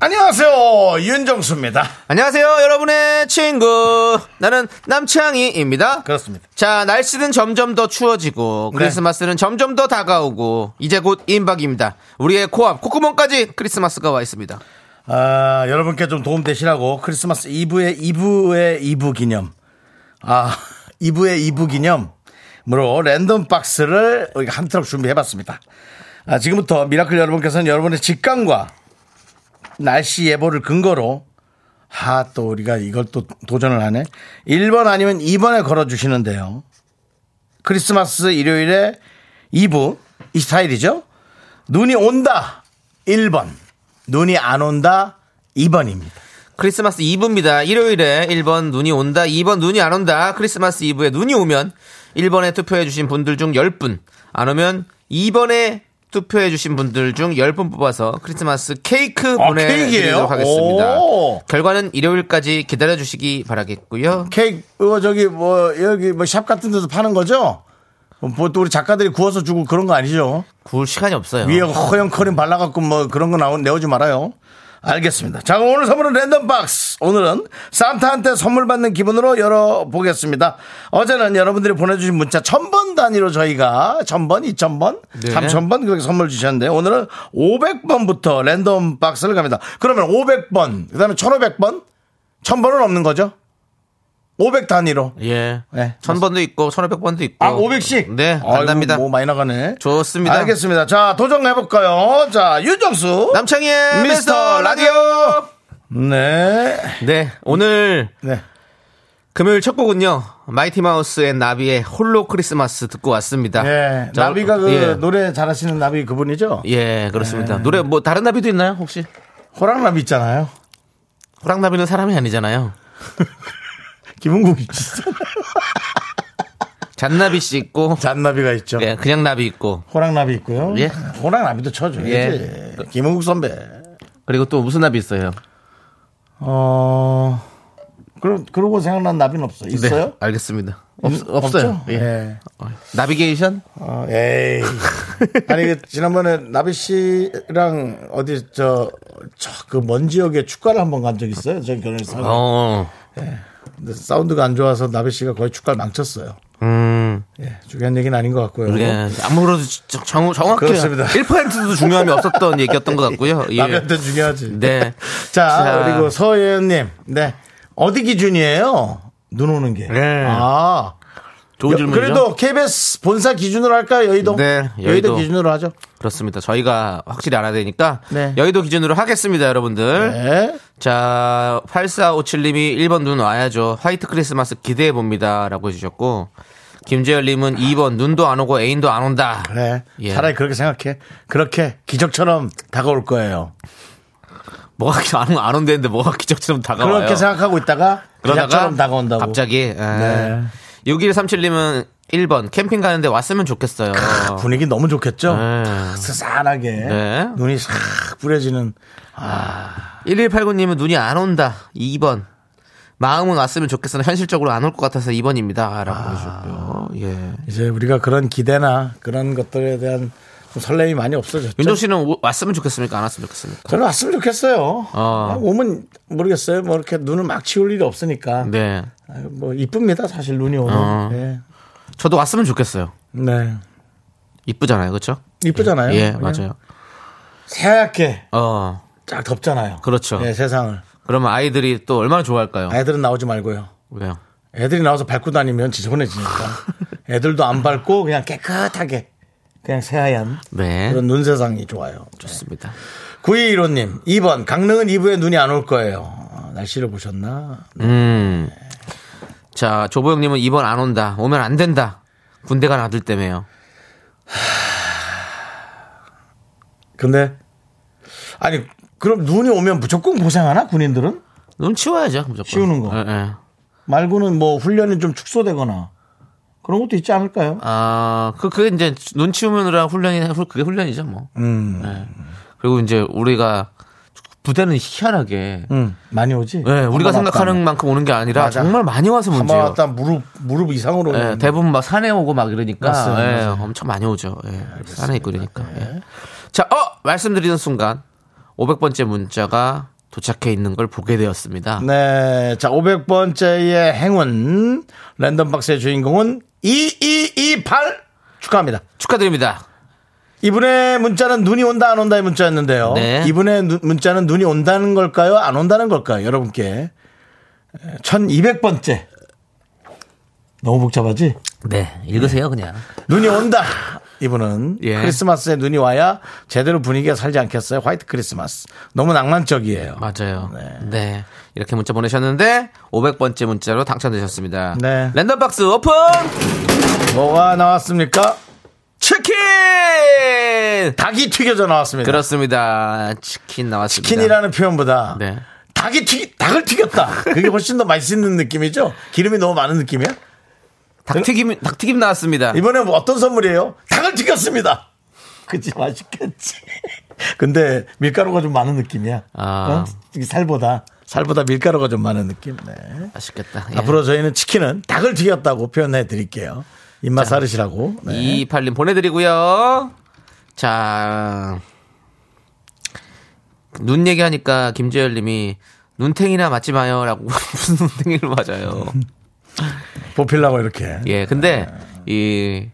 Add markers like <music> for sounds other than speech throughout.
안녕하세요 윤정수입니다. 안녕하세요, 여러분의 친구. 나는 남창희입니다. 그렇습니다. 자, 날씨는 점점 더 추워지고, 네. 크리스마스는 점점 더 다가오고, 이제 곧 임박입니다. 우리의 코앞, 콧구멍까지 크리스마스가 와 있습니다. 아, 여러분께 좀 도움 되시라고 크리스마스 이브의 이브의 이브 기념. 아, <laughs> 이브의 이브 기념으로 랜덤 박스를 우리가 한 트럭 준비해봤습니다. 아, 지금부터 미라클 여러분께서는 여러분의 직감과 날씨 예보를 근거로 하, 또 우리가 이걸 또 도전을 하네. 1번 아니면 2번에 걸어주시는데요. 크리스마스 일요일에 이브, 이 스타일이죠. 눈이 온다, 1번. 눈이 안 온다, 2번입니다. 크리스마스 이브입니다. 일요일에 1번 눈이 온다, 2번 눈이 안 온다. 크리스마스 이브에 눈이 오면 1번에 투표해주신 분들 중 10분, 안 오면 2번에 투표해주신 분들 중 10분 뽑아서 크리스마스 케이크 아, 보내드리도록 케이크예요? 하겠습니다. 오. 결과는 일요일까지 기다려주시기 바라겠고요. 케이크, 어, 저기, 뭐, 여기, 뭐, 샵 같은 데서 파는 거죠? 뭐, 또 우리 작가들이 구워서 주고 그런 거 아니죠? 구울 시간이 없어요. 위에 허영 크림 발라갖고 뭐 그런 거 나오, 내오지 말아요. 알겠습니다. 자, 오늘 선물은 랜덤 박스. 오늘은 산타한테 선물 받는 기분으로 열어보겠습니다. 어제는 여러분들이 보내주신 문자 1000번 단위로 저희가 1000번, 2000번, 네. 3000번 그렇게 선물 주셨는데 오늘은 500번부터 랜덤 박스를 갑니다. 그러면 500번, 그 다음에 1500번, 1000번은 없는 거죠? 500 단위로. 예. 네. 천 번도 있고, 천오백 번도 있고. 아, 500씩? 네, 간답니다. 뭐 많이 나가네. 좋습니다. 알겠습니다. 자, 도전 해볼까요? 자, 윤정수. 남창희의 미스터 라디오. 네. 네, 오늘 네. 금요일 첫 곡은요. 마이티 마우스 and 나비의 홀로 크리스마스 듣고 왔습니다. 예. 자, 나비가 그 예. 노래 잘하시는 나비 그분이죠? 예, 그렇습니다. 네. 노래 뭐 다른 나비도 있나요, 혹시? 호랑나비 있잖아요. 호랑나비는 사람이 아니잖아요. <laughs> 김흥국 있지. 잔나비 씨 있고, 잔나비가 있죠. 예, 그냥 나비 있고, 호랑나비 있고요. 예. 호랑나비도 쳐줘야지. 예. 김은국 선배. 그리고 또 무슨 나비 있어요? 어, 그러, 그러고 생각난 나비는 없어. 있어요? 네, 알겠습니다. 없, 음, 없어요. 예. 예. 나비게이션? 어, 에이. <laughs> 아니, 그, 지난번에 나비 씨랑 어디, 저, 저, 그 먼 지역에 축가를 한번 간 적 있어요. 저희 결혼해서. 어, 근데 사운드가 안 좋아서 나비 씨가 거의 축가를 망쳤어요. 음, 예, 중요한 얘기는 아닌 것 같고요. 예. 아무래도 정, 정, 정확히 그렇습니다. 1%도 중요함이 없었던 <laughs> 얘기였던 것 같고요. 예. 나비한테 중요하지. 네. <laughs> 자, 자. 그리고 서예은님. 네. 어디 기준이에요? 눈 오는 게. 네. 아. 좋은 여- 질문이죠. 그래도 KBS 본사 기준으로 할까요? 여의도? 네, 여의도. 여의도. 기준으로 하죠. 그렇습니다. 저희가 확실히 알아야 되니까 네. 여의도 기준으로 하겠습니다, 여러분들. 네. 자, 8457님이 1번 눈 와야죠. 화이트 크리스마스 기대해 봅니다 라고 해주셨고 김재열님은 2번 눈도 안 오고 애인도 안 온다. 그래. 예. 차라리 그렇게 생각해. 그렇게 기적처럼 다가올 거예요. 뭐가 기- <laughs> 안, 안 온다는데 뭐가 기적처럼 다가와요. 그렇게 생각하고 있다가 그러다가 기적처럼 다가온다고. 갑자기. 네. 6137님은 1번 캠핑 가는데 왔으면 좋겠어요. 분위기 너무 좋겠죠? 네. 스산하게 네. 눈이 싹 뿌려지는 1189님은 눈이 안 온다. 2번. 마음은 왔으면 좋겠으나 현실적으로 안 올 것 같아서 2번입니다. 라고 해주셨고요. 예. 이제 우리가 그런 기대나 그런 것들에 대한 좀 설렘이 많이 없어졌죠. 윤정 씨는 오- 왔으면 좋겠습니까? 안 왔으면 좋겠습니까? 저는 왔으면 좋겠어요. 어. 그냥 오면 모르겠어요. 뭐 이렇게 눈을 막 치울 일이 없으니까. 네. 아유, 뭐 이쁩니다. 사실 눈이 오면. 어. 예. 저도 왔으면 좋겠어요. 네. 이쁘잖아요. 그렇죠? 이쁘잖아요. 예, 그냥 맞아요. 새하얗게 어. 쫙 덥잖아요. 그렇죠. 예, 세상을. 그러면 아이들이 또 얼마나 좋아할까요? 애들은 나오지 말고요. 왜요? 애들이 나와서 밟고 다니면 지저분해지니까. <laughs> 애들도 안 밟고 그냥 깨끗하게 그냥 새하얀 네. 그런 눈 세상이 좋아요. 좋습니다. 9215님, 2번. 강릉은 2부에 눈이 안 올 거예요. 어, 날씨를 보셨나? 음. 자, 조보영님은 2번 안 온다. 오면 안 된다. 군대 간 아들 때문에요. 근데, 아니, 그럼 눈이 오면 무조건 고생하나? 군인들은? 눈 치워야죠, 무조건. 치우는 거. 예, 예. 말고는 뭐 훈련이 좀 축소되거나 그런 것도 있지 않을까요? 아, 그, 그게 이제 눈 치우느라 훈련이, 그게 훈련이죠, 뭐. 음, 예. 그리고 이제 우리가 부대는 희한하게. 음, 많이 오지. 예, 우리가 생각하는 왔다 만큼 오는 게 아니라 맞아. 정말 많이 와서 문제예요. 왔다 무릎 무릎 이상으로 예, 오는 대부분 막 산에 오고 막 이러니까 예, 맞아요. 엄청 많이 오죠. 예, 산에 있고 이러니까. 예. 자, 어 말씀드리는 순간 500번째 문자가 도착해 있는 걸 보게 되었습니다. 네, 자 500번째의 행운 랜덤 박스의 주인공은 2228 축하합니다. 축하드립니다. 이분의 문자는 눈이 온다 안 온다의 문자였는데요. 네. 이분의 누- 문자는 눈이 온다는 걸까요? 안 온다는 걸까요? 여러분께 1200번째 너무 복잡하지? 네, 읽으세요 그냥. 눈이 온다. 이분은 예. 크리스마스에 눈이 와야 제대로 분위기가 살지 않겠어요. 화이트 크리스마스. 너무 낭만적이에요. 맞아요. 네. 이렇게 문자 보내셨는데 500번째 문자로 당첨되셨습니다. 네. 랜덤 박스 오픈! 뭐가 나왔습니까? 치킨! 닭이 튀겨져 나왔습니다. 그렇습니다. 치킨 나왔습니다. 치킨이라는 표현보다 네. 닭이 튀 닭을 튀겼다. 그게 훨씬 더 맛있는 느낌이죠. 기름이 너무 많은 느낌이야. 닭튀김 닭튀김 나왔습니다. 이번에 뭐 어떤 선물이에요? 닭을 튀겼습니다. <laughs> 그치 맛있겠지. 근데 밀가루가 좀 많은 느낌이야. 아. 어? 이 살보다 살보다 밀가루가 좀 많은 느낌. 네. 맛있겠다. 예. 앞으로 저희는 치킨은 닭을 튀겼다고 표현해 드릴게요. 입맛 사르시라고. 네. 이팔님 보내드리고요. 자, 눈 얘기하니까 김재열 님이 눈탱이나 맞지 마요 라고 <laughs> 무슨 눈탱이를 맞아요. 보필라고 이렇게. 예, 근데 이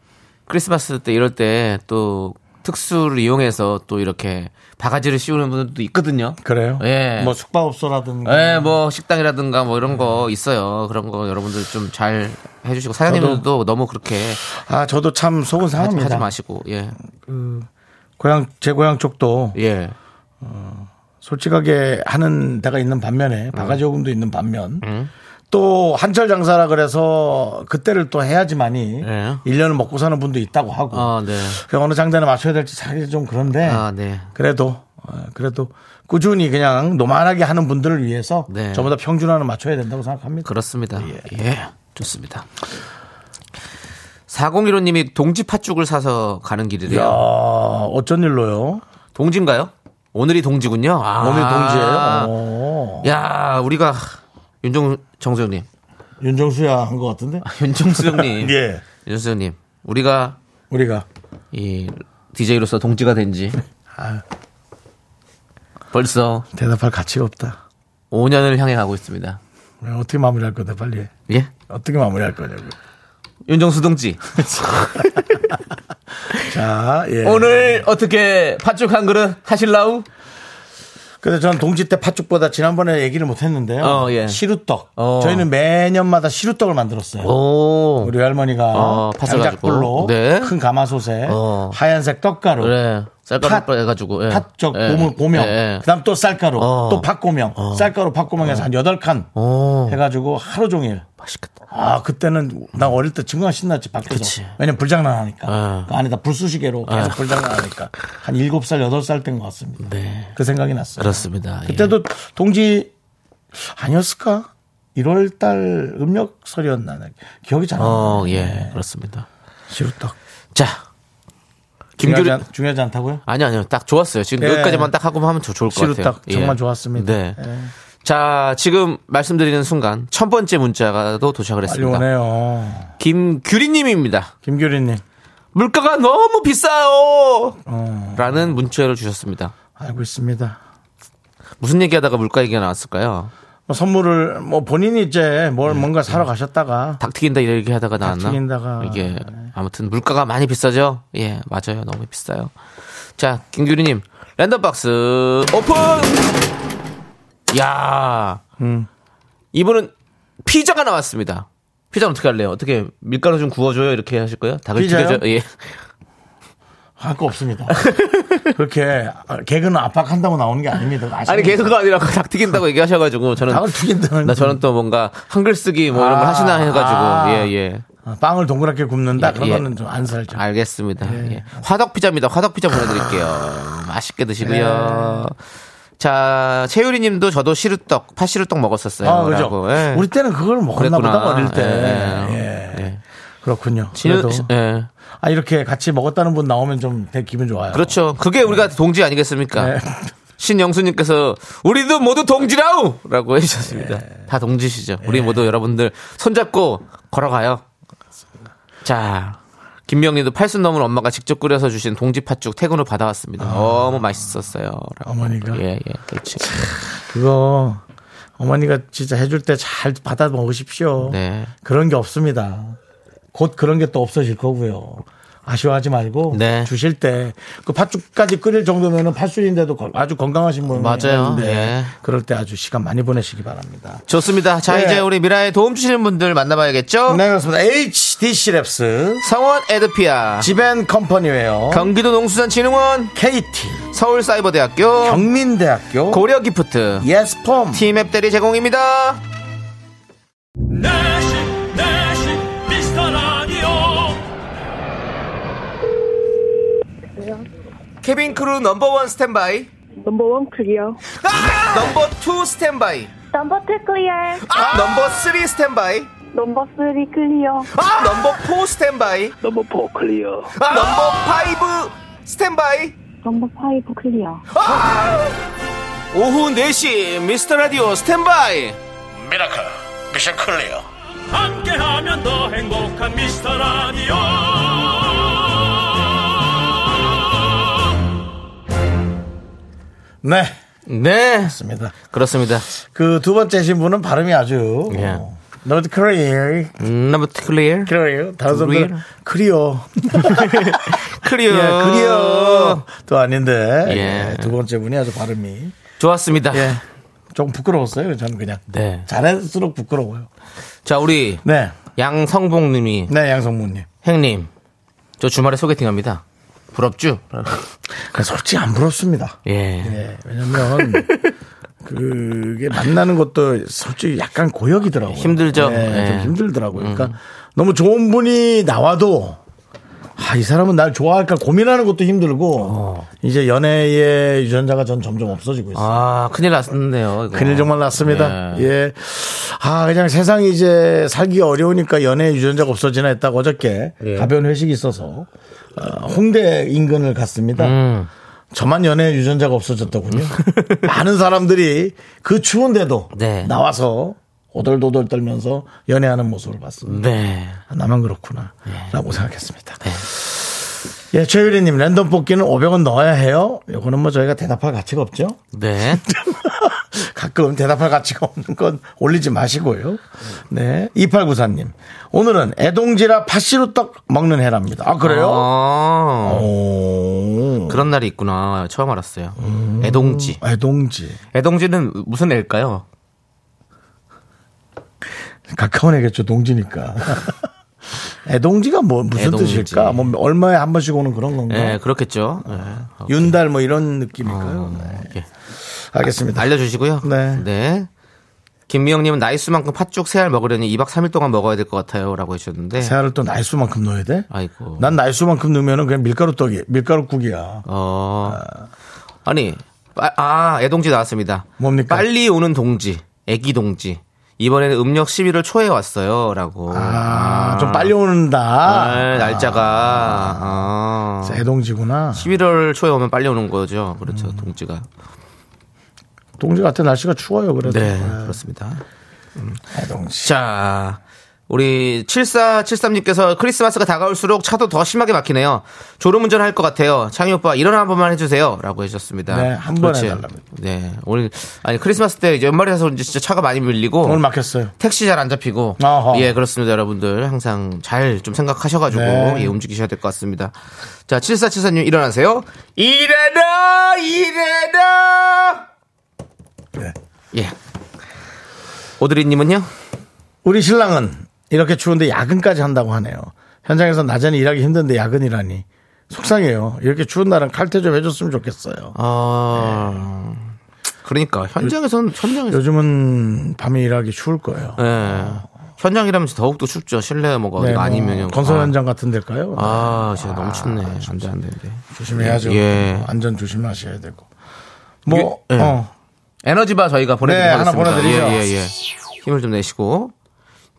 크리스마스 때 이럴 때 또 특수를 이용해서 또 이렇게 바가지를 씌우는 분들도 있거든요. 그래요? 예. 뭐 숙박업소라든가. 예, 뭐 식당이라든가 뭐 이런 거 있어요. 그런 거 여러분들 좀 잘 해주시고 사장님들도 너무 그렇게 아 저도 참 속은 상합니다. 하지 마시고 예, 고향 제 고향 쪽도 예, 솔직하게 하는 데가 있는 반면에 바가지 요금도 있는 반면 음. 또 한철 장사라 그래서 그때를 또 해야지만이 예. 1년을 먹고 사는 분도 있다고 하고 아, 네, 그 어느 장단에 맞춰야 될지 사실 좀 그런데 아, 네. 그래도 어, 그래도 꾸준히 그냥 노멀하게 하는 분들을 위해서 네. 저보다 평준화는 맞춰야 된다고 생각합니다. 그렇습니다. 예. 좋습니다. 4015님이 동지 팥죽을 사서 가는 야 길이래요. 어쩐 일로요? 동지인가요? 오늘이 동지군요. 아. 오늘 동지예요. 오. 야, 우리가 윤정 정수 형님, 윤정수야 한 것 같은데. 윤정수 형님, <laughs> 예, 윤정수 형님, 우리가 우리가 이 DJ로서 동지가 된지 아, 벌써 대답할 가치가 없다. 5년을 향해 가고 있습니다. 왜, 어떻게 마무리할 거다 빨리. 해. 예? 어떻게 마무리할 거냐고. 윤정수 동지. <laughs> 자, 예. 오늘 어떻게 팥죽 한 그릇 하실라우? 근데 전 동지 때 팥죽보다 지난번에 얘기를 못 했는데요. 어, 예. 시루떡. 어. 저희는 매년마다 시루떡을 만들었어요. 오. 우리 할머니가 어, 장작불로. 네. 큰 가마솥에 어. 하얀색 떡가루, 그래. 쌀가루 팥, 해가지고. 예. 팥적 예. 고명, 고명. 예, 예. 그다음 또 쌀가루, 어. 또 팥고명, 쌀가루, 팥고명에서 한 8칸 오. 해가지고 하루 종일. 맛있겠다. 아, 그때는 나 어릴 때 정말 신났지, 밖에서. 왜냐면 불장난 하니까. 어. 그 안에다 불쑤시개로 계속 불장난 하니까. 한 7살, 8살 때인 것 같습니다. 네. 그 생각이 났어요. 그렇습니다. 예. 그때도 동지 아니었을까? 1월 달 음력 설이었나? 기억이 잘안 나. 어, 예. 그렇습니다. 시루떡. 자. 중요하지, 김규리. 않, 중요하지 않다고요? 아니요, 아니요. 딱 좋았어요. 지금 예. 여기까지만 딱 하고 하면 더 좋을 것 같아요. 시루떡 정말 좋았습니다. 네. 예. 자, 지금 말씀드리는 순간 첫 번째 문자가도 도착을 했습니다. 오네요. 김규리 님입니다. 김규리 님. 물가가 너무 비싸요! 어, 라는 문자를 주셨습니다. 알고 있습니다. 무슨 얘기하다가 물가 얘기가 나왔을까요? 뭐 선물을 뭐 본인이 이제 뭘 뭔가 사러 가셨다가 닭 튀긴다 이런 얘기 하다가 나왔나? 튀긴다가. 이게 아무튼 물가가 많이 비싸죠? 예, 맞아요. 너무 비싸요. 자, 김규리 님 랜덤 박스 오픈. 야, 음. 이분은 피자가 나왔습니다. 피자 는 어떻게 할래요? 어떻게 밀가루 좀 구워줘요? 이렇게 하실 거예요? 닭을 피자요? 튀겨줘? 예. 할 거 없습니다. 그렇게 개그는 압박한다고 나오는 게 아닙니다. 아니 계속 그거 아니라 닭 튀긴다고 얘기하셔가지고 저는 닭을 튀긴다는 나 저는 또 뭔가 한글 쓰기 뭐 이런 거 아, 하시나 해가지고 아. 예 예. 아, 빵을 동그랗게 굽는다. 예, 그런 예. 거는 좀 안 살죠. 알겠습니다. 예. 화덕 피자입니다. 화덕 피자 보내드릴게요. 맛있게 드시고요. 자, 채유리 님도 저도 시루떡, 파시루떡 먹었었어요. 아, 그죠. 예. 우리 때는 그걸 먹었나 그랬구나. 보다, 어릴 때. 예, 예. 예. 그렇군요. 그래도. 예. 아, 이렇게 같이 먹었다는 분 나오면 좀 되게 기분 좋아요. 그렇죠. 그게 우리가 동지 아니겠습니까? 네. 신영수님께서 우리도 모두 동지라우! 라고 해주셨습니다. 다 동지시죠. 우리 모두 여러분들 손잡고 걸어가요. 자, 김명희도 팔순 넘은 엄마가 직접 끓여서 주신 동지 팥죽 퇴근 후 받아왔습니다. 너무 맛있었어요. 라고. 어머니가? 예, 예, 그렇지. 그거 어머니가 진짜 해줄 때 잘 받아 먹으십시오. 네. 그런 게 없습니다. 곧 그런 게 또 없어질 거고요. 아쉬워하지 말고 네. 주실 때 그 팥죽까지 끓일 정도면은 팥술인데도 거- 아주 건강하신 분이 맞아요. 예. 그럴 때 아주 시간 많이 보내시기 바랍니다. 좋습니다. 자, 네. 이제 우리 미라에 도움 주시는 분들 만나봐야겠죠? 네 그렇습니다. HDC 랩스, 성원 에드피아, 지벤 컴퍼니웨어, 경기도 농수산진흥원, KT, 서울사이버대학교, 경민대학교, 고려기프트, 예스폼, 티맵 대리 제공입니다. Cabin crew number one standby, Number one clear. Number two standby, Number two clear. Number three standby, Number three clear. Number four standby, Number four clear. Number five Standby. Number five clear. 오후 4시 미스터 라디오 스탠바이. 미라클 mission clear. 함께하면 더 행복한 미스터 라디오 네, 네, 맞습니다. 그렇습니다. 그 두 번째 신분은 발음이 아주 예. 너무 clear, number clear. Clear. 다른 사람들 Clear. Clear. Clear. 예, clear. 또 아닌데 예. 예, 두 번째 분이 아주 발음이 좋았습니다. 예, 조금 부끄러웠어요. 저는 그냥 네. 잘할수록 부끄러워요. 자, 우리 네, 양성봉 님이 네 양성무님. 행님, 저 주말에 소개팅 합니다. 부럽죠? 그 솔직히 안 부럽습니다. 예. 예, 왜냐면 그게 만나는 것도 솔직히 약간 고역이더라고요. 힘들죠. 예, 예. 좀 힘들더라고요. 그러니까 너무 좋은 분이 나와도 아, 이 사람은 날 좋아할까 고민하는 것도 힘들고 이제 연애의 유전자가 전 점점 없어지고 있어요. 아, 큰일 났네요. 이거. 큰일 정말 났습니다. 예. 예. 아, 그냥 세상이 이제 살기 어려우니까 연애 유전자가 없어지나 했다가 어저께 예. 가벼운 회식이 있어서 어, 홍대 인근을 갔습니다. 음. 저만 연애 유전자가 없어졌더군요. <laughs> 많은 사람들이 그 추운데도 네. 나와서 오돌도돌 떨면서 연애하는 모습을 봤습니다. 네. 아, 나만 그렇구나. 라고 생각했습니다. 예, 최유리님, 랜덤 뽑기는 500원 넣어야 해요? 요거는 뭐 저희가 대답할 가치가 없죠? 네. <laughs> 가끔 대답할 가치가 없는 건 올리지 마시고요. 네. 2894님. 오늘은 애동지라 팥시루떡 먹는 해랍니다. 아, 그래요? 어, 오. 그런 날이 있구나. 처음 알았어요. 애동지. 애동지. 애동지는 무슨 애일까요? 가까운 애겠죠. 동지니까. <laughs> 애동지가 뭐, 무슨 애동지. 뜻일까? 뭐, 얼마에 한 번씩 오는 그런 건가? 예, 그렇겠죠. 예. 윤달 뭐 이런 느낌일까요? 네. 예. 알겠습니다. 알려주시고요. 네. 김미영님은 나이수만큼 팥죽 세알 먹으려니 2박 3일 동안 먹어야 될 것 같아요. 라고 해주셨는데. 새알을 또 날수만큼 넣어야 돼? 아이고. 난 날수만큼 넣으면 그냥 밀가루 떡이, 밀가루 국이야. 어. 아니, 빠- 아, 애동지 나왔습니다. 뭡니까? 빨리 오는 동지, 애기 동지. 이번에는 음력 11월 초에 왔어요. 라고. 아, 좀 빨리 오는다. 아, 날짜가. 아. 애동지구나. 11월 초에 오면 빨리 오는 거죠. 그렇죠. 음. 동지가. 동지 같은 날씨가 추워요, 그래도. 네, 그렇습니다. 애동지. 자, 우리 7473님께서 크리스마스가 다가올수록 차도 더 심하게 막히네요. 졸음운전 할 것 같아요. 창희 오빠 일어나 한 번만 해주세요. 라고 해주셨습니다. 네, 한번. 해달랍니다. 네. 오늘, 아니, 크리스마스 때 이제 연말이라서 이제 진짜 차가 많이 밀리고. 오늘 막혔어요. 택시 잘 안 잡히고. 어허. 예, 그렇습니다. 여러분들. 항상 잘 좀 생각하셔가지고. 네. 예, 움직이셔야 될 것 같습니다. 자, 7474님 일어나세요. 일어나! 일어나! 네. 예. 오드리님은요? 우리 신랑은 이렇게 추운데 야근까지 한다고 하네요. 현장에서 낮에는 일하기 힘든데 야근이라니. 속상해요. 이렇게 추운 날은 칼퇴 좀 해줬으면 좋겠어요. 아, 그러니까 현장에서는 현장에서 요즘은 밤에 일하기 추울 거예요. 예. 현장이라면 더욱 더 춥죠. 실내 뭐가 네, 뭐 아니면 건설 현장 같은 데일까요? 아, 진짜 너무 춥네. 안돼 안돼 안돼. 조심해야죠. 예. 안전 조심하셔야 되고. 뭐, 예. 어. 에너지바 저희가 보내드리겠습니다. 네, 하나 보내드리죠. 예, 예, 예. 힘을 좀 내시고.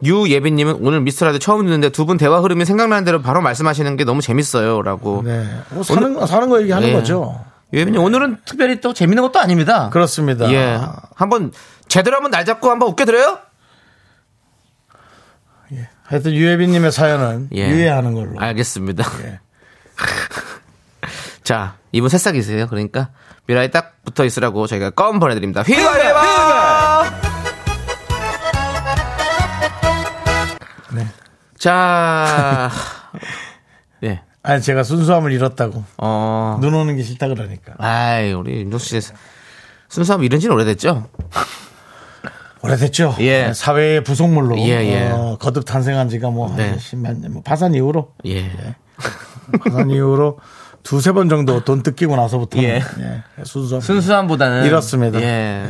유예빈님은 오늘 미스터라디오 처음 듣는데 두 분 대화 흐름이 생각나는 대로 바로 말씀하시는 게 너무 재밌어요라고. 네. 뭐 사는, 거- 사는 거 얘기하는 예. 거죠. 유예빈님 오늘은 특별히 또 재밌는 것도 아닙니다. 그렇습니다. 예. 한번 제대로 한번 날 잡고 한번 웃겨드려요? 하여튼 유혜빈님의 사연은 예. 유예하는 걸로. 알겠습니다. 예. <laughs> 자, 이분 새싹이세요. 그러니까 미라에 딱 붙어 있으라고 저희가 껌 보내드립니다. 휘발휘발! 자, 예. <laughs> 아니, 제가 순수함을 잃었다고. 어, 눈 오는 게 싫다 그러니까. 아이, 우리 윤정수 씨 순수함 이런 지는 오래됐죠? 오래됐죠. 예. 네, 사회의 부속물로 예, 예. 어, 거듭 탄생한 지가 뭐 네. 한 십몇 년, 뭐 파산 이후로 예. 파산 이후로 두세 번 정도 돈 뜯기고 나서부터 예. 예. 순수함 순수함보다는. 이렇습니다. 예.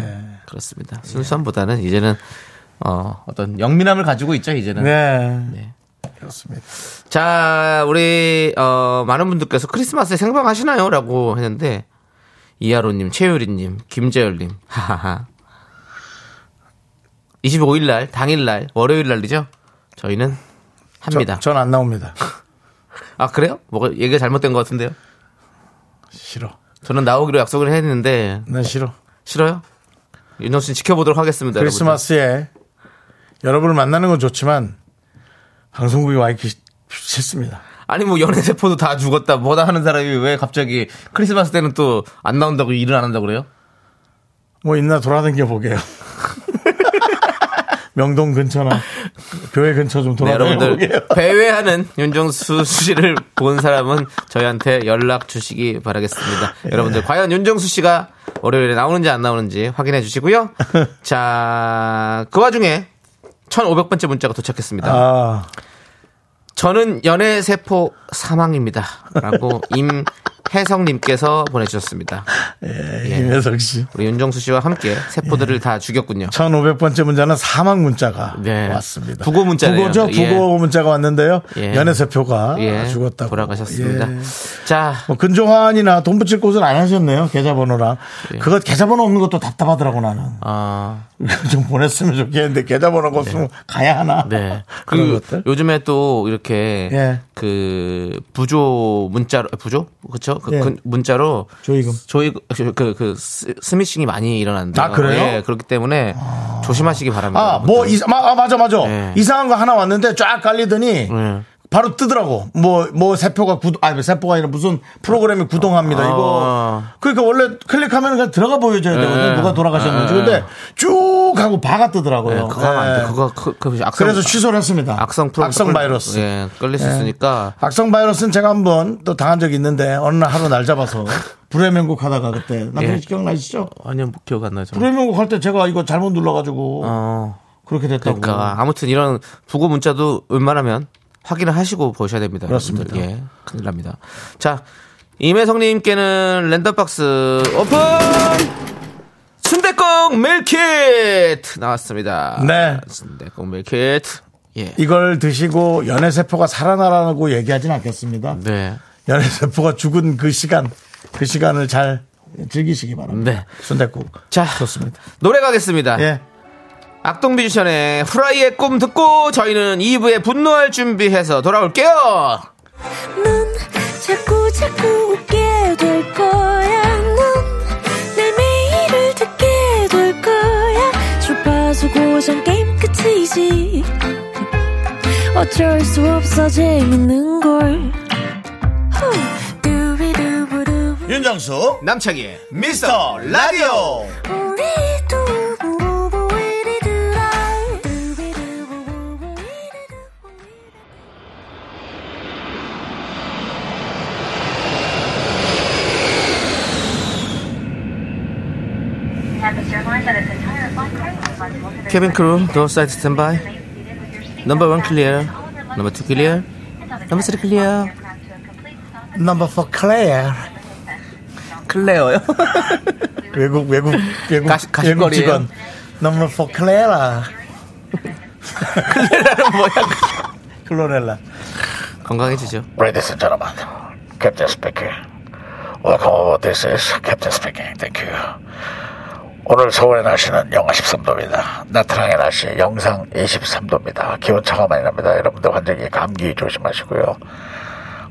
그렇습니다. 순수함보다는 이제는, 어, 어떤 영민함을 가지고 있죠, 이제는. 네. 네. 그렇습니다. 자, 우리, 어, 많은 분들께서 크리스마스에 생방 하시나요? 라고 했는데, 이하로님, 최유리님, 김재열님, 하하하. 25일날, 당일날, 월요일날이죠? 저희는 합니다. 전 안 나옵니다. <laughs> 아, 그래요? 뭐가 얘기가 잘못된 것 같은데요? 싫어. 저는 나오기로 약속을 했는데, 난 싫어. 싫어요? 윤정수 씨 지켜보도록 하겠습니다. 크리스마스에 여러분을 만나는 건 좋지만 방송국에 와 있기 싫습니다. 아니 뭐 연애 세포도 다 죽었다 뭐다 하는 사람이 왜 갑자기 크리스마스 때는 또 안 나온다고 일을 안 한다고 그래요? 뭐 있나 돌아다녀 보게요. <laughs> 명동 근처나 교회 근처 좀 네, 돌아다녀 여러분들 보게요. <laughs> 배회하는 윤정수 씨를 본 사람은 저희한테 연락 주시기 바라겠습니다. 예. 여러분들 과연 윤정수 씨가 월요일에 나오는지 안 나오는지 확인해 주시고요. 자, 그 와중에 1500번째 문자가 도착했습니다. 아, 저는 연애 세포 사망입니다. 라고 임 <laughs> 혜성님께서 보내주셨습니다. 예, 예. 임혜석 씨. 우리 윤정수 씨와 함께 세포들을 다 죽였군요. 1500번째 문자는 사망 문자가 네. 왔습니다. 부고 문자네요. 부고죠? 예. 부고 문자가 왔는데요. 예. 연애세표가 예, 죽었다고. 돌아가셨습니다. 예. 자, 뭐 근조환이나 돈 붙일 곳은 안 하셨네요. 계좌번호랑. 그거 계좌번호 없는 것도 답답하더라고 나는. 어, <laughs> 좀 보냈으면 좋겠는데 계좌번호가 없으면 가야 하나. 네. <laughs> 그런 그 것들. 요즘에 또 이렇게 예. 그 부조 문자로 부조 그렇죠? 그 예. 근- 문자로 조이금. 조이 그그 그 스- 스미싱이 많이 일어난대요. 아, 그래요? 예, 그렇기 때문에 조심하시기 바랍니다. 아, 뭐, 여러분들. 이사, 아, 맞아, 맞아. 네. 이상한 거 하나 왔는데 쫙 깔리더니 네. 바로 뜨더라고. 뭐, 뭐, 세표가 구동, 아니, 세표가 아니라 무슨 프로그램이 구동합니다. 아. 이거. 그러니까 원래 클릭하면 그냥 들어가 보여줘야 되거든요. 네. 누가 돌아가셨는지. 네. 근데 쭉 하고 바가 뜨더라고요. 네, 그거 안 돼. 네. 그거 그, 그 악성 그래서 취소를 했습니다. 악성 프로 악성 바이러스. 예, 끌릴 수 있으니까 악성 바이러스는 제가 한번 또 당한 적이 있는데 어느 날 하루 날 잡아서 <laughs> 불의 명곡 하다가 그때 남편이 예. 기억나시죠? 아니요 뭐 기억 안. 저는. 불후의 명곡 할 때 제가 이거 잘못 눌러가지고 어. 그렇게 됐다고. 그러니까 아무튼 이런 부고 문자도 웬만하면 확인을 하시고 보셔야 됩니다. 그렇습니다. 여러분들. 예, 큰일 납니다. 자, 임혜성님께는 랜덤박스 오픈! 순대국 밀키트 나왔습니다. 네. 순대국 밀키트. 예. 이걸 드시고 연애세포가 살아나라고 얘기하진 않겠습니다. 네. 연애세포가 죽은 그 시간, 그 시간을 잘 즐기시기 바랍니다. 네. 순대국. 자, 좋습니다. 노래 가겠습니다. 예. 악동 뮤지션의 후라이의 꿈 듣고 저희는 2부에 분노할 준비해서 돌아올게요. 넌 자꾸 자꾸 웃게 될 거야. 넌내 매일을 듣게 될 거야. 주파수 고정 게임 끝이지. 어쩔 수 없어 재밌는 걸. 후. 윤정수, 남창희의 미스터 라디오. 우리 두 Cabin crew door side standby number one clear number two clear number three clear Number 4 클레어. 클레어요? 외국, 외국, 외국, 가시- 가십거리예요? 외국 직원. Number 4 클레라. 클레라는 뭐야? 클로렐라. 건강해지죠. Ladies and gentlemen, Captain speaking. Welcome, this is Captain speaking. Thank you. 오늘 서울의 날씨는 영하 13도입니다. 나트랑의 날씨 영상 23도입니다. 기온차가 많이 납니다. 여러분들 완전히 감기 조심하시고요.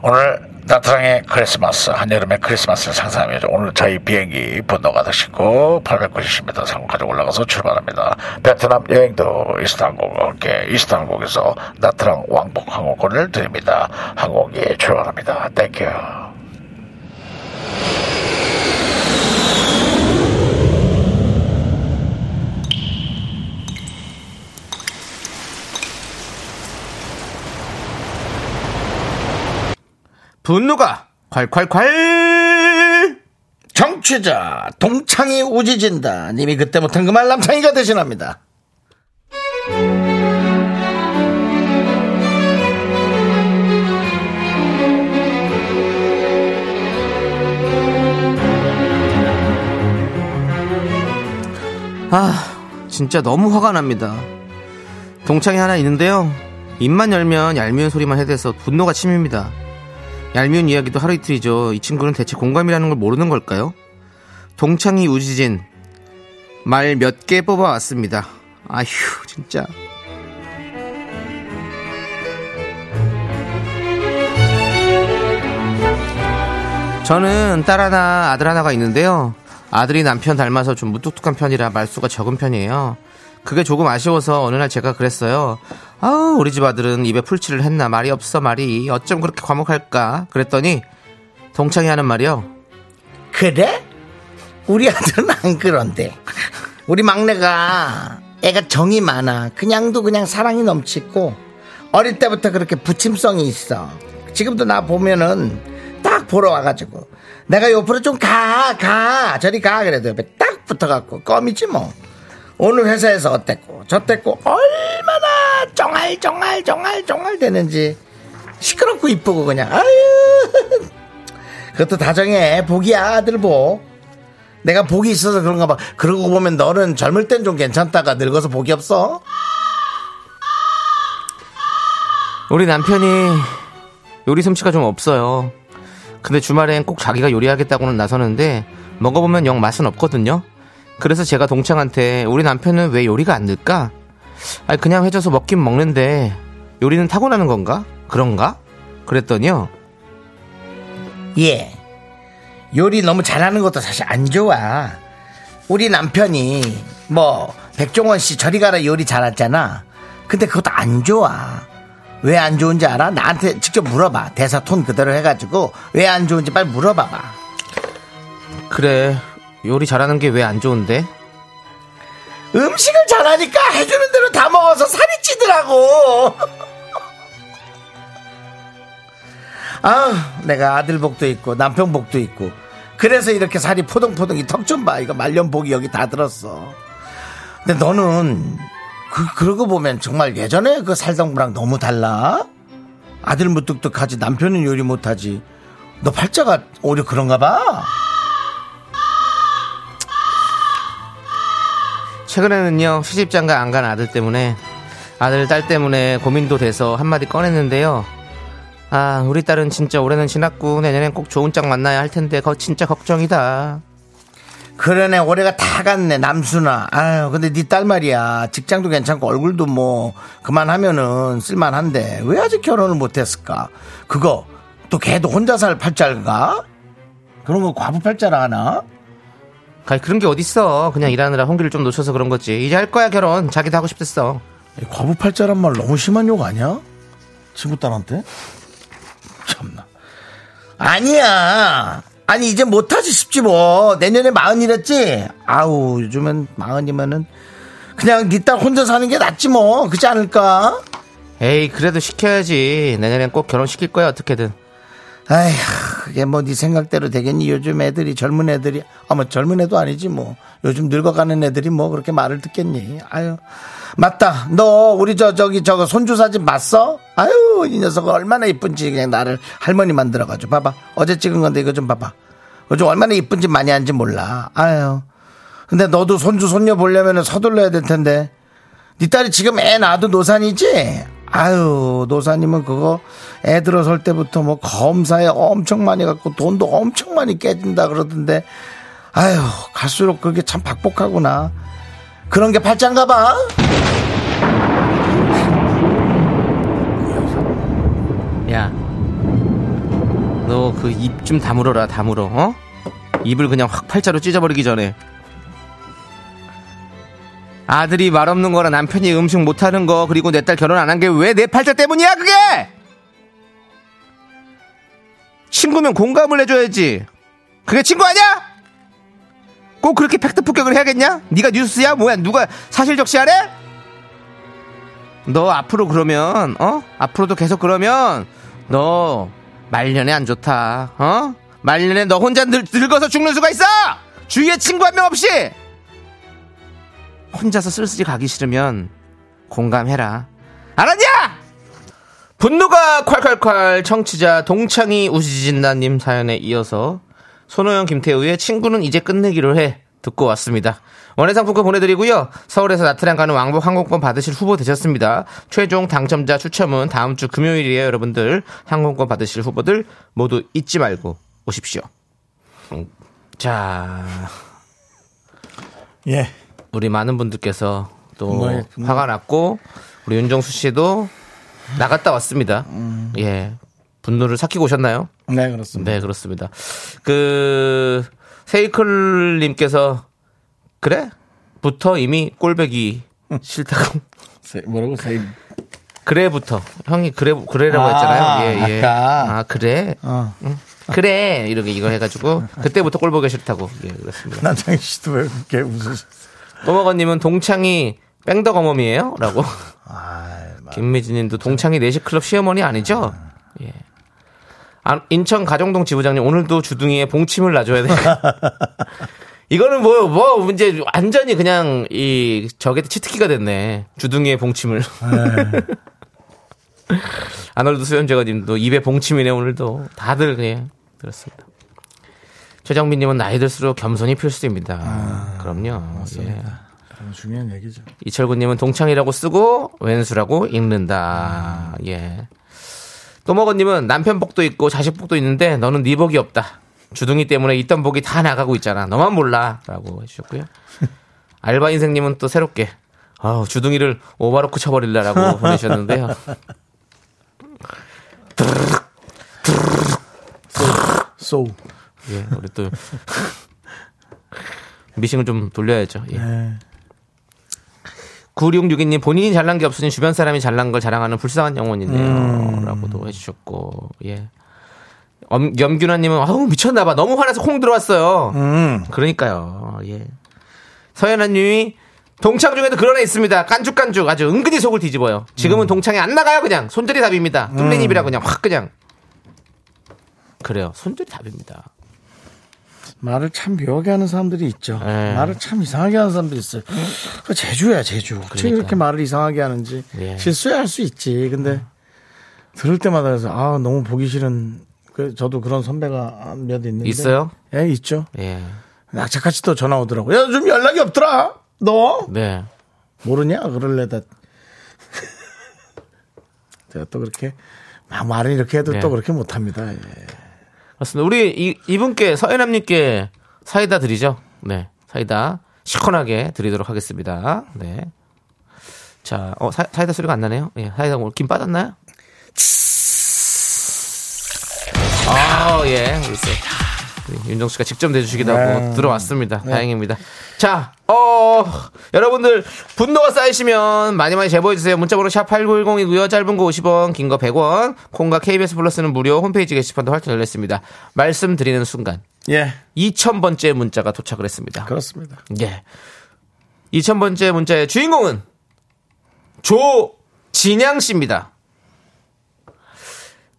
오늘 나트랑의 크리스마스, 한여름의 크리스마스를 상상하면서 오늘 저희 비행기 분노가 드시고 890m 상공까지 올라가서 출발합니다. 베트남 여행도 이스타항공과 함께 이스타항공에서 나트랑 왕복 항공권을 드립니다. 항공기 출발합니다. Thank you. 분노가 콸콸콸! 정취자 동창이 우지진다. 님이 그때 못한 그 말 남창이가 대신합니다. 아, 진짜 너무 화가 납니다. 동창이 하나 있는데요. 입만 열면 얄미운 소리만 해대서 분노가 침입니다. 얄미운 이야기도 하루 이틀이죠. 이 친구는 대체 공감이라는 걸 모르는 걸까요? 동창이 우지진 말 몇 개 뽑아왔습니다. 아휴, 진짜. 저는 딸 하나, 아들 하나가 있는데요. 아들이 남편 닮아서 좀 무뚝뚝한 편이라 말수가 적은 편이에요. 그게 조금 아쉬워서 어느 날 제가 그랬어요. 아, 우리 집 아들은 입에 풀칠을 했나 말이 없어 말이 어쩜 그렇게 과묵할까? 그랬더니 동창이 하는 말이요. 그래? 우리 아들은 안 그런데. 우리 막내가 애가 정이 많아. 그냥도 그냥 사랑이 넘치고 어릴 때부터 그렇게 부침성이 있어. 지금도 나 보면은 딱 보러 와가지고 내가 옆으로 좀 가, 가. 저리 가. 그래도 옆에 딱 붙어갖고 껌이지 뭐. 오늘 회사에서 어땠고 저땠고 얼마나 쫑알 쫑알 쫑알 쫑알 되는지 시끄럽고 이쁘고 그냥 아유. 그것도 다정해. 복이야 아들 복. 내가 복이 있어서 그런가 봐. 그러고 보면 너는 젊을 땐 좀 괜찮다가 늙어서 복이 없어. 우리 남편이 요리 솜씨가 좀 없어요. 근데 주말엔 꼭 자기가 요리하겠다고는 나서는데 먹어보면 영 맛은 없거든요. 그래서 제가 동창한테 우리 남편은 왜 요리가 안 늘까? 아니 그냥 해줘서 먹긴 먹는데 요리는 타고나는 건가? 그런가? 그랬더니요. 예 요리 너무 잘하는 것도 사실 안 좋아 우리 남편이 뭐 백종원 씨 저리 가라 요리 잘하잖아 근데 그것도 안 좋아 왜 안 좋은지 알아? 나한테 직접 물어봐 대사 톤 그대로 해가지고 왜 안 좋은지 빨리 물어봐봐 그래 요리 잘하는 게 왜 안 좋은데? 음식을 잘하니까 해주는 대로 다 먹어서 살이 찌더라고. <laughs> 아, 내가 아들 복도 있고 남편 복도 있고 그래서 이렇게 살이 포동포동 이 턱 좀 봐. 이거 말년복이 여기 다 들었어. 근데 너는 그 그러고 보면 정말 예전에 그 살던 거랑 너무 달라. 아들 무뚝뚝하지 남편은 요리 못하지. 너 팔자가 오히려 그런가 봐. 최근에는요 시집장가 안 간 아들 때문에 아들 딸 때문에 고민도 돼서 한마디 꺼냈는데요. 아 우리 딸은 진짜 올해는 지났고 내년엔 꼭 좋은 짝 만나야 할 텐데 거 진짜 걱정이다. 그러네. 올해가 다 갔네. 남순아. 아유 근데 네 딸 말이야. 직장도 괜찮고 얼굴도 뭐 그만하면은 쓸만한데 왜 아직 결혼을 못했을까? 그거 또 걔도 혼자 살 팔자가? 그런 거 과부 팔자라 하나? 아 그런 게 어딨어. 그냥 일하느라 홍기를 좀 놓쳐서 그런 거지. 이제 할 거야 결혼. 자기도 하고 싶댔어. 이 과부 팔자란 말 너무 심한 욕 아니야? 친구 딸한테? 참나. 아니야. 아니 이제 못하지 싶지 뭐. 내년에 마흔이랬지? 아우 요즘엔 마흔이면은 그냥 네딸 혼자 사는 게 낫지 뭐. 그렇지 않을까? 에이 그래도 시켜야지. 내년엔 꼭 결혼시킬 거야 어떻게든 아휴 그게 뭐 네 생각대로 되겠니? 요즘 애들이 젊은 애들이 아뭐 젊은 애도 아니지 뭐. 요즘 늙어가는 애들이 뭐 그렇게 말을 듣겠니? 아유 맞다. 너 우리 저 저기 저거 손주 사진 봤어 아유 이 녀석 얼마나 이쁜지 그냥 나를 할머니 만들어가지고 봐봐. 어제 찍은 건데 이거 좀 봐봐. 요즘 얼마나 이쁜지 많이 한지 몰라. 아유 근데 너도 손주 손녀 보려면 서둘러야 될 텐데. 네 딸이 지금 애 낳아도 노산이지 아유, 노사님은 그거 애 들어설 때부터 뭐 검사에 엄청 많이 갖고 돈도 엄청 많이 깨진다 그러던데, 아유, 갈수록 그게 참 박복하구나. 그런 게 팔짱가 봐. 야, 너 그 입 좀 다물어라, 다물어, 어? 입을 그냥 확 팔자로 찢어버리기 전에. 아들이 말 없는 거랑 남편이 음식 못하는 거, 그리고 내 딸 결혼 안 한 게 왜 내 팔자 때문이야, 그게! 친구면 공감을 해줘야지. 그게 친구 아니야? 꼭 그렇게 팩트 폭격을 해야겠냐? 네가 뉴스야? 뭐야? 누가 사실 적시하래? 너 앞으로 그러면 어 앞으로도 계속 그러면 너 말년에 안 좋다 어 말년에 너 혼자 늙, 늙어서 죽는 수가 있어 주위에 친구 한 명 없이 혼자서 쓸쓸히 가기 싫으면 공감해라 알았냐 분노가 콸콸콸 청취자 동창이 우지진나님 사연에 이어서 손호영 김태우의 친구는 이제 끝내기로 해 듣고 왔습니다. 원예상품권 보내드리고요. 서울에서 나트랑 가는 왕복 항공권 받으실 후보 되셨습니다. 최종 당첨자 추첨은 다음 주 금요일이에요, 여러분들. 항공권 받으실 후보들 모두 잊지 말고 오십시오. 음, 자, 예. 우리 많은 분들께서 또 분노에, 분노. 화가 났고 우리 윤정수 씨도 나갔다 왔습니다. 예. 분노를 삭히고 오셨나요? 네, 그렇습니다. 네, 그렇습니다. 그, 세이클 님께서, 그래? 부터 이미 꼴배기 <laughs> 싫다고. 세- 뭐라고 세이 그래부터. 형이 그래, 그래라고 아, 했잖아요. 예, 예. 아까. 아, 그래? 어. 그래. 이렇게 이거 해가지고, 그때부터 꼴보기 싫다고. 예, 그렇습니다. <laughs> 남창희 씨도 왜 그렇게 웃으셨어요? 꼬먹어님은 동창이 뺑덕어멈이에요? 라고. 아, 김미진 님도 동창이 내시클럽 시어머니 아니죠? 예. 아, 인천 가정동 지부장님 오늘도 주둥이에 봉침을 놔줘야 돼. <laughs> 이거는 뭐, 뭐, 이제 완전히 그냥 이, 저게 치트키가 됐네. 주둥이에 봉침을. <laughs> 아놀드 수연재가 님도 입에 봉침이네, 오늘도. 다들, 예, 그렇습니다. 최정민님은 나이 들수록 겸손이 필수입니다. 그럼요. 예. 중요한 얘기죠. 이철구님은 동창이라고 쓰고 왼수라고 읽는다. 예. 또먹어님은 남편 복도 있고 자식 복도 있는데 너는 네 복이 없다. 주둥이 때문에 있던 복이 다 나가고 있잖아. 너만 몰라.라고 해주셨고요. <laughs> 알바 인생님은 또 새롭게 아우 주둥이를 오바로크 쳐버릴라라고 <laughs> 보내셨는데요. 소우. 예, 우리 또 미싱을 좀 돌려야죠. 예. 네. 9662님 본인이 잘난 게 없으니 주변 사람이 잘난 걸 자랑하는 불쌍한 영혼이네요. 라고도 해주셨고, 예. 엄, 염균아님은, 아우, 미쳤나봐. 너무 화나서 콩 들어왔어요. 음. 그러니까요. 예. 서연아님이 동창 중에도 그런 애 있습니다. 깐죽깐죽. 아주 은근히 속을 뒤집어요. 지금은 동창에 안 나가요, 그냥. 손절이 답입니다. 뚫린입이라 그냥 확 그냥. 그래요. 손절이 답입니다. 말을 참 묘하게 하는 사람들이 있죠. 네. 말을 참 이상하게 하는 사람들이 있어요. 그 제주야, 제주. 어떻게 그렇게 말을 이상하게 하는지. 예. 실수야 할 수 있지. 근데 들을 때마다 그래서 아, 너무 보기 싫은 그 저도 그런 선배가 몇 있는데. 있어요? 예, 있죠. 예. 악착같이 또 전화 오더라고. 야, 좀 연락이 없더라. 너 네. 모르냐? 그럴래다. <laughs> 제가 또 그렇게 막 말을 이렇게 해도 네. 또 그렇게 못합니다. 예. 맞습니다. 우리 이, 이분께 서연남님께 사이다 드리죠. 네, 사이다 시원하게 드리도록 하겠습니다. 네. 자, 어 사, 사이다 소리가 안 나네요. 예, 사이다 오늘 김 빠졌나요? 아, 예, 우리 윤정 씨가 직접 내주시기도 하고 네. 들어왔습니다. 다행입니다. 자, 어, 여러분들 분노가 쌓이시면 많이 많이 제보해 주세요. 문자번호 샵 #8910이고요. 짧은 거 50원, 긴 거 100원. 콩과 KBS 플러스는 무료. 홈페이지 게시판도 활짝 열렸습니다. 말씀드리는 순간 예, 2,000번째 문자가 도착을 했습니다. 그렇습니다. 예. 2,000번째 문자의 주인공은 조진양 씨입니다.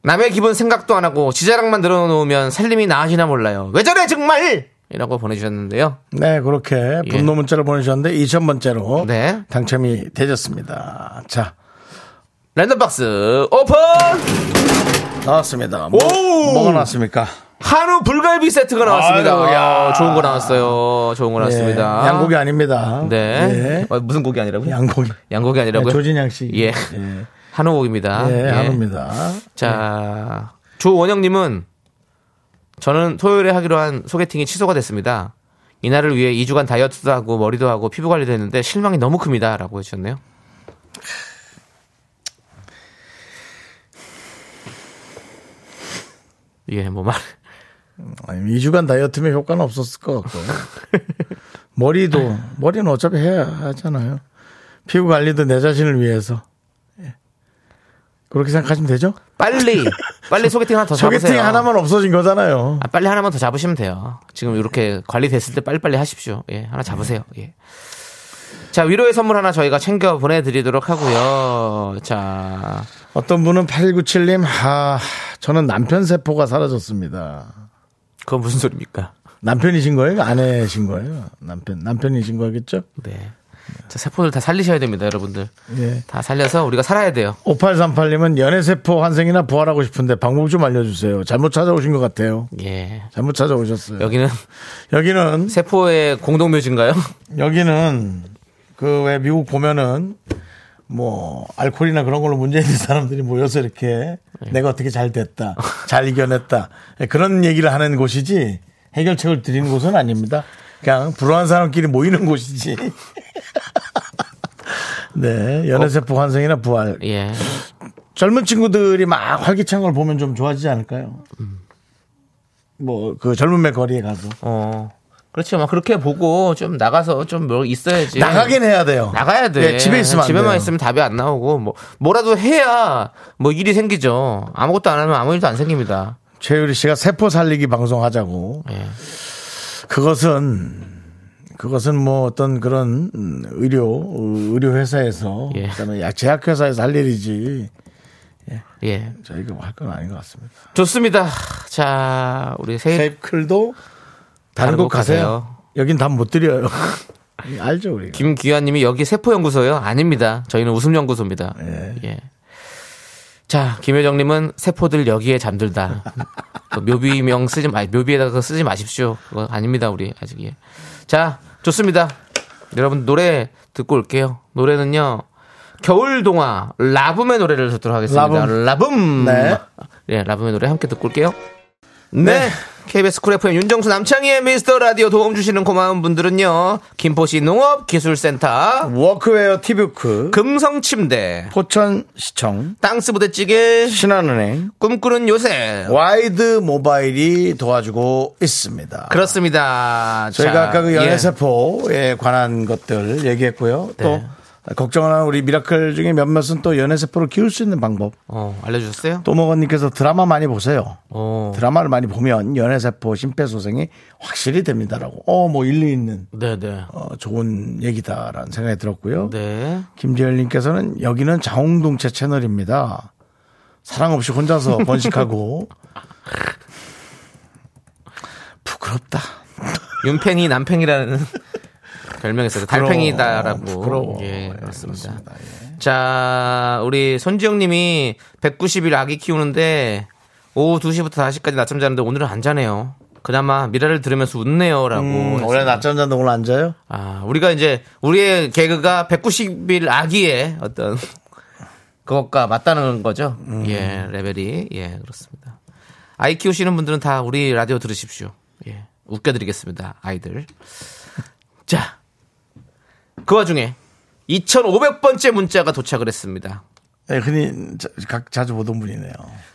남의 기분 생각도 안 하고 지자랑만 늘어놓으면 살림이 나아지나 몰라요. 왜 저래 정말! 이라고 보내주셨는데요. 네, 그렇게 분노 문자를 보내주셨는데 2,000번째로 예. 네. 당첨이 되셨습니다. 자, 랜덤박스 오픈! 나왔습니다. 뭐, 오! 뭐가 나왔습니까? 한우 불갈비 세트가 나왔습니다. 아유, 야. 아, 좋은 거 나왔어요. 좋은 거 나왔습니다. 예, 양고기 아닙니다. 네. 예. 어, 무슨 고기 아니라고요? 양고기. 양고기 아니라고요? 네, 조진양 씨. 예. 예. 한우곡입니다. 예, 예. 한우입니다. 자, 조원영님은 저는 토요일에 하기로 한 소개팅이 취소가 됐습니다. 이날을 위해 2주간 다이어트도 하고 머리도 하고 피부 관리도 했는데 실망이 너무 큽니다. 라고 해주셨네요. 예, 뭐 말. 아니, 2주간 다이어트면 효과는 없었을 것 같고. 머리도, 머리는 어차피 해야 하잖아요. 피부 관리도 내 자신을 위해서. 예. 그렇게 생각하시면 되죠? 빨리, <laughs> 빨리 소개팅 하나 더 잡으세요. 소개팅 하나만 없어진 거잖아요. 아, 빨리 하나만 더 잡으시면 돼요. 지금 이렇게 관리됐을 때 빨리빨리 하십시오. 예, 하나 잡으세요. 예. 자, 위로의 선물 하나 저희가 챙겨 보내드리도록 하고요. 자, 어떤 분은 8197님, 아, 저는 남편 세포가 사라졌습니다. 그건 무슨 소리입니까? 남편이신 거예요? 아내신 거예요? 남편, 남편이신 거겠죠? 네. 자, 세포들 다 살리셔야 됩니다, 여러분들. 예. 다 살려서 우리가 살아야 돼요. 5838님은 연애세포 환생이나 부활하고 싶은데 방법 좀 알려주세요. 잘못 찾아오신 것 같아요. 예. 잘못 찾아오셨어요. 여기는 여기는, 세포의 공동묘지인가요? 여기는 그 왜 미국 보면은 뭐 알코올이나 그런 걸로 문제 있는 사람들이 모여서 이렇게 내가 어떻게 잘 됐다, 잘 이겨냈다 그런 얘기를 하는 곳이지 해결책을 드리는 곳은 아닙니다. 그냥 불안한 사람끼리 모이는 곳이지. 네, 연애세포 환생이나 부활. 예. 젊은 친구들이 막 활기찬 걸 보면 좀 좋아지지 않을까요? 뭐그 젊은의 거리에 가서 어. 그렇죠. 막 그렇게 보고 좀 나가서 좀 뭐 있어야지. 나가긴 해야 돼요. 나가야 돼. 예, 집에 있으면 안 집에만 돼요. 있으면 답이 안 나오고 뭐 뭐라도 해야 뭐 일이 생기죠. 아무것도 안 하면 아무 일도 안 생깁니다. 최유리 씨가 세포 살리기 방송하자고. 예. 그것은 그것은 뭐 어떤 그런 음, 의료 의료 회사에서 예. 그다음에 약 제약 회사에서 할 일이지 예. 저희가 할건 아닌 것 같습니다. 좋습니다. 자, 우리 세 세입클도 다른 다른 곳곳 가세요. 가세요. 여긴 답 못 드려요. <laughs> 알죠 우리. 김기환님이 여기 세포연구소요? 아닙니다. 저희는 웃음연구소입니다. 예. 예. 자, 김효정님은 세포들 여기에 잠들다. 그 묘비명 쓰지 마, 묘비에다가 쓰지 마십시오. 그거 아닙니다, 우리 아직 예. 자, 좋습니다. 여러분 노래 듣고 올게요. 노래는요. 겨울 동화 라붐의 노래를 듣도록 하겠습니다. 라붐. 라붐. 네. 예, 라붐의 노래 함께 듣고 올게요. 네. KBS Cool FM 윤정수 남창희의 미스터 라디오 도움 주시는 고마운 분들은요. 김포시 농업기술센터, 워크웨어 티뷰크, 금성침대, 포천시청, 땅스 부대찌개, 신한은행, 꿈꾸는 요새. 와이드 모바일이 도와주고 있습니다. 그렇습니다. 저희가 자, 아까 그 예. 연애세포에 관한 것들 얘기했고요. 또 네. 걱정하는 우리 미라클 중에 몇몇은 또 연애세포를 키울 수 있는 방법. 어, 알려주셨어요? 또먹어님께서 드라마 많이 보세요. 어. 드라마를 많이 보면 연애세포 심폐소생이 확실히 됩니다라고. 어, 뭐 일리 있는 네네. 어, 좋은 얘기다라는 생각이 들었고요. 네. 김재열님께서는 여기는 자웅동체 채널입니다. 사랑 없이 혼자서 <laughs> 번식하고 부끄럽다. 윤팽이 남팽이라는 별명이 있어서 달팽이다라고. 부끄러워. 예, 예, 그렇습니다. 그렇습니다. 예. 자, 우리 손지영 님이 190일 아기 키우는데 오후 2시부터 4시까지 낮잠 자는데 오늘은 안 자네요. 그나마 미라를 들으면서 웃네요라고. 음. 원래 낮잠 잔다 오늘 앉아요? 아, 우리가 이제 우리의 개그가 190일 아기의 어떤 <laughs> 그것과 맞다는 거죠. 음. 예, 레벨이. 예, 그렇습니다. 아이 키우시는 분들은 다 우리 라디오 들으십시오. 예. 웃겨드리겠습니다. 아이들. 자. 그 와중에 2500번째 문자가 도착을 했습니다. 예, 흔히 자, 각 자주 보던 분이네요.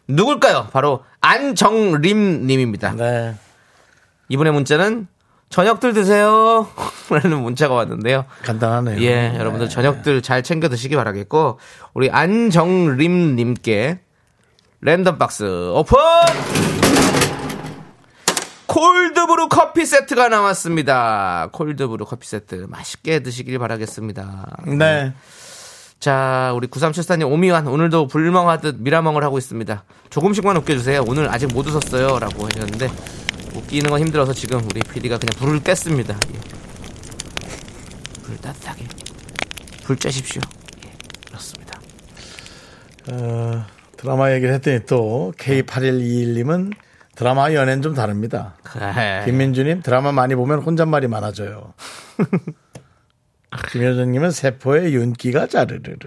누굴까요? 바로 안정림 님입니다. 네. 이분의 문자는 저녁들 드세요. <laughs> 라는 문자가 왔는데요. 간단하네요. 예, 여러분들 저녁들 잘 챙겨 드시기 바라겠고 우리 안정림 님께 랜덤 박스 오픈! 콜드브루 커피 세트가 나왔습니다. 콜드브루 커피 세트 맛있게 드시길 바라겠습니다. 네. 자, 우리 9374님 오미완 오늘도 불멍하듯 미라멍을 하고 있습니다. 조금씩만 웃겨주세요. 오늘 아직 못 웃었어요. 라고 하셨는데 웃기는 건 힘들어서 지금 우리 PD가 그냥 불을 뗐습니다. 예. 불 따뜻하게 불 쬐십시오. 예, 그렇습니다. 어, 드라마 얘기를 했더니 또 K8121님은 드라마 연애는 좀 다릅니다. 그래. 김민주님 드라마 많이 보면 혼잣말이 많아져요. <laughs> 김효정님은 세포의 윤기가 자르르르.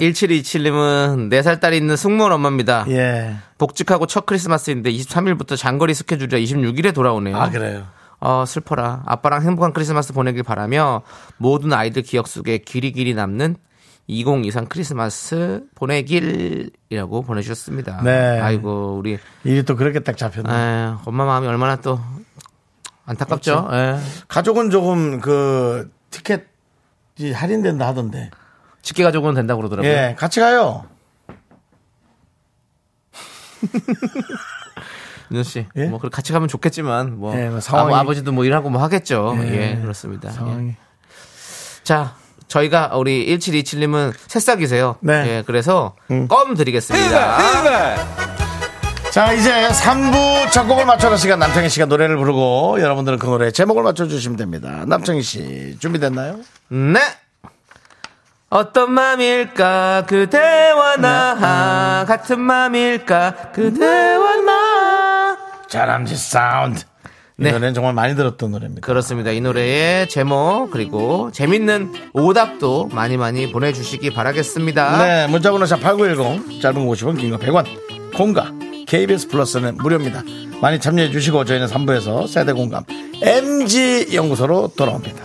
1727님은 4살 딸이 있는 승무원 엄마입니다. 예. 복직하고 첫 크리스마스인데 23일부터 장거리 스케줄이라 26일에 돌아오네요. 아, 그래요. 어, 슬퍼라. 아빠랑 행복한 크리스마스 보내길 바라며 모든 아이들 기억 속에 길이길이 남는 2023 크리스마스 보내길이라고 보내주셨습니다. 네. 아이고, 우리, 일이 또 그렇게 딱 잡혔네. 에, 엄마 마음이 얼마나 또 안타깝죠? 그렇죠. 예. 가족은 조금 그 티켓이 할인된다 하던데. 직계 가족은 된다고 그러더라고요. 예, 같이 가요. <laughs> 윤호 씨, 예? 뭐, 같이 가면 좋겠지만, 뭐, 예, 뭐 상황이- 아버, 지도뭐 일하고 뭐 하겠죠. 예, 예, 그렇습니다. 예. 상황이. 자, 저희가 우리 1727님은 새싹이세요. 네. 예, 그래서 음. 껌 드리겠습니다. 자, 이제 3부 첫 곡을 맞춰라 시간 남창희 씨가 노래를 부르고 여러분들은 그 노래 제목을 맞춰주시면 됩니다. 남창희 씨, 준비됐나요? 네. 어떤 맘일까 그대와 나 같은 맘일까 그대와 나 자람쥐 사운드. 이 네. 노래는 정말 많이 들었던 노래입니다. 그렇습니다. 이 노래의 제목 그리고 재밌는 오답도 많이 많이 보내주시기 바라겠습니다. 네, 문자번호 샵8910, 짧은 50원, 긴 거 100원, 공가, KBS 플러스는 무료입니다. 많이 참여해 주시고 저희는 3부에서 세대 공감 MG 연구소로 돌아옵니다.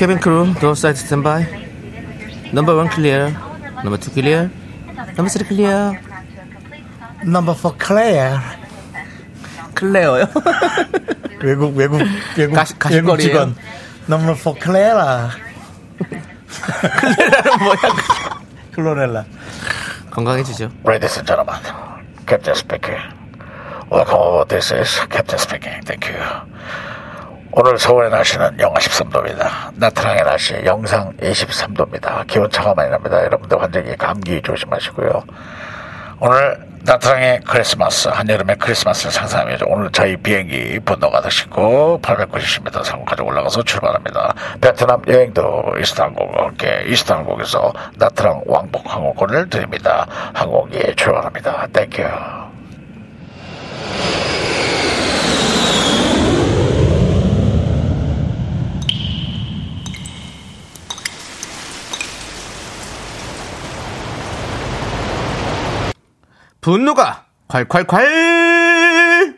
Cabin crew door side standby number one clear number two clear number three clear Number 4 클레어. 클레어요? 외국, 외국, 외국, 가시- 외국 가십거리예요? 직원. Number 4 클레라. 클레어는 뭐야? 클로렐라. 건강해지죠. Ladies and gentlemen, Captain speaking. Welcome, this is Captain speaking. Thank you. 오늘 서울의 날씨는 영하 13도입니다. 나트랑의 날씨 영상 23도입니다. 기온차가 많이 납니다. 여러분들 완전히 감기 조심하시고요. 오늘 나트랑의 크리스마스, 한여름의 크리스마스를 상상하면서 오늘 저희 비행기 분노가 드시고 890m 상공까지 올라가서 출발합니다. 베트남 여행도 이스타항공과 함께 이스타항공에서 나트랑 왕복 항공권을 드립니다. 항공기에 출발합니다. Thank you. 분노가 콸콸콸!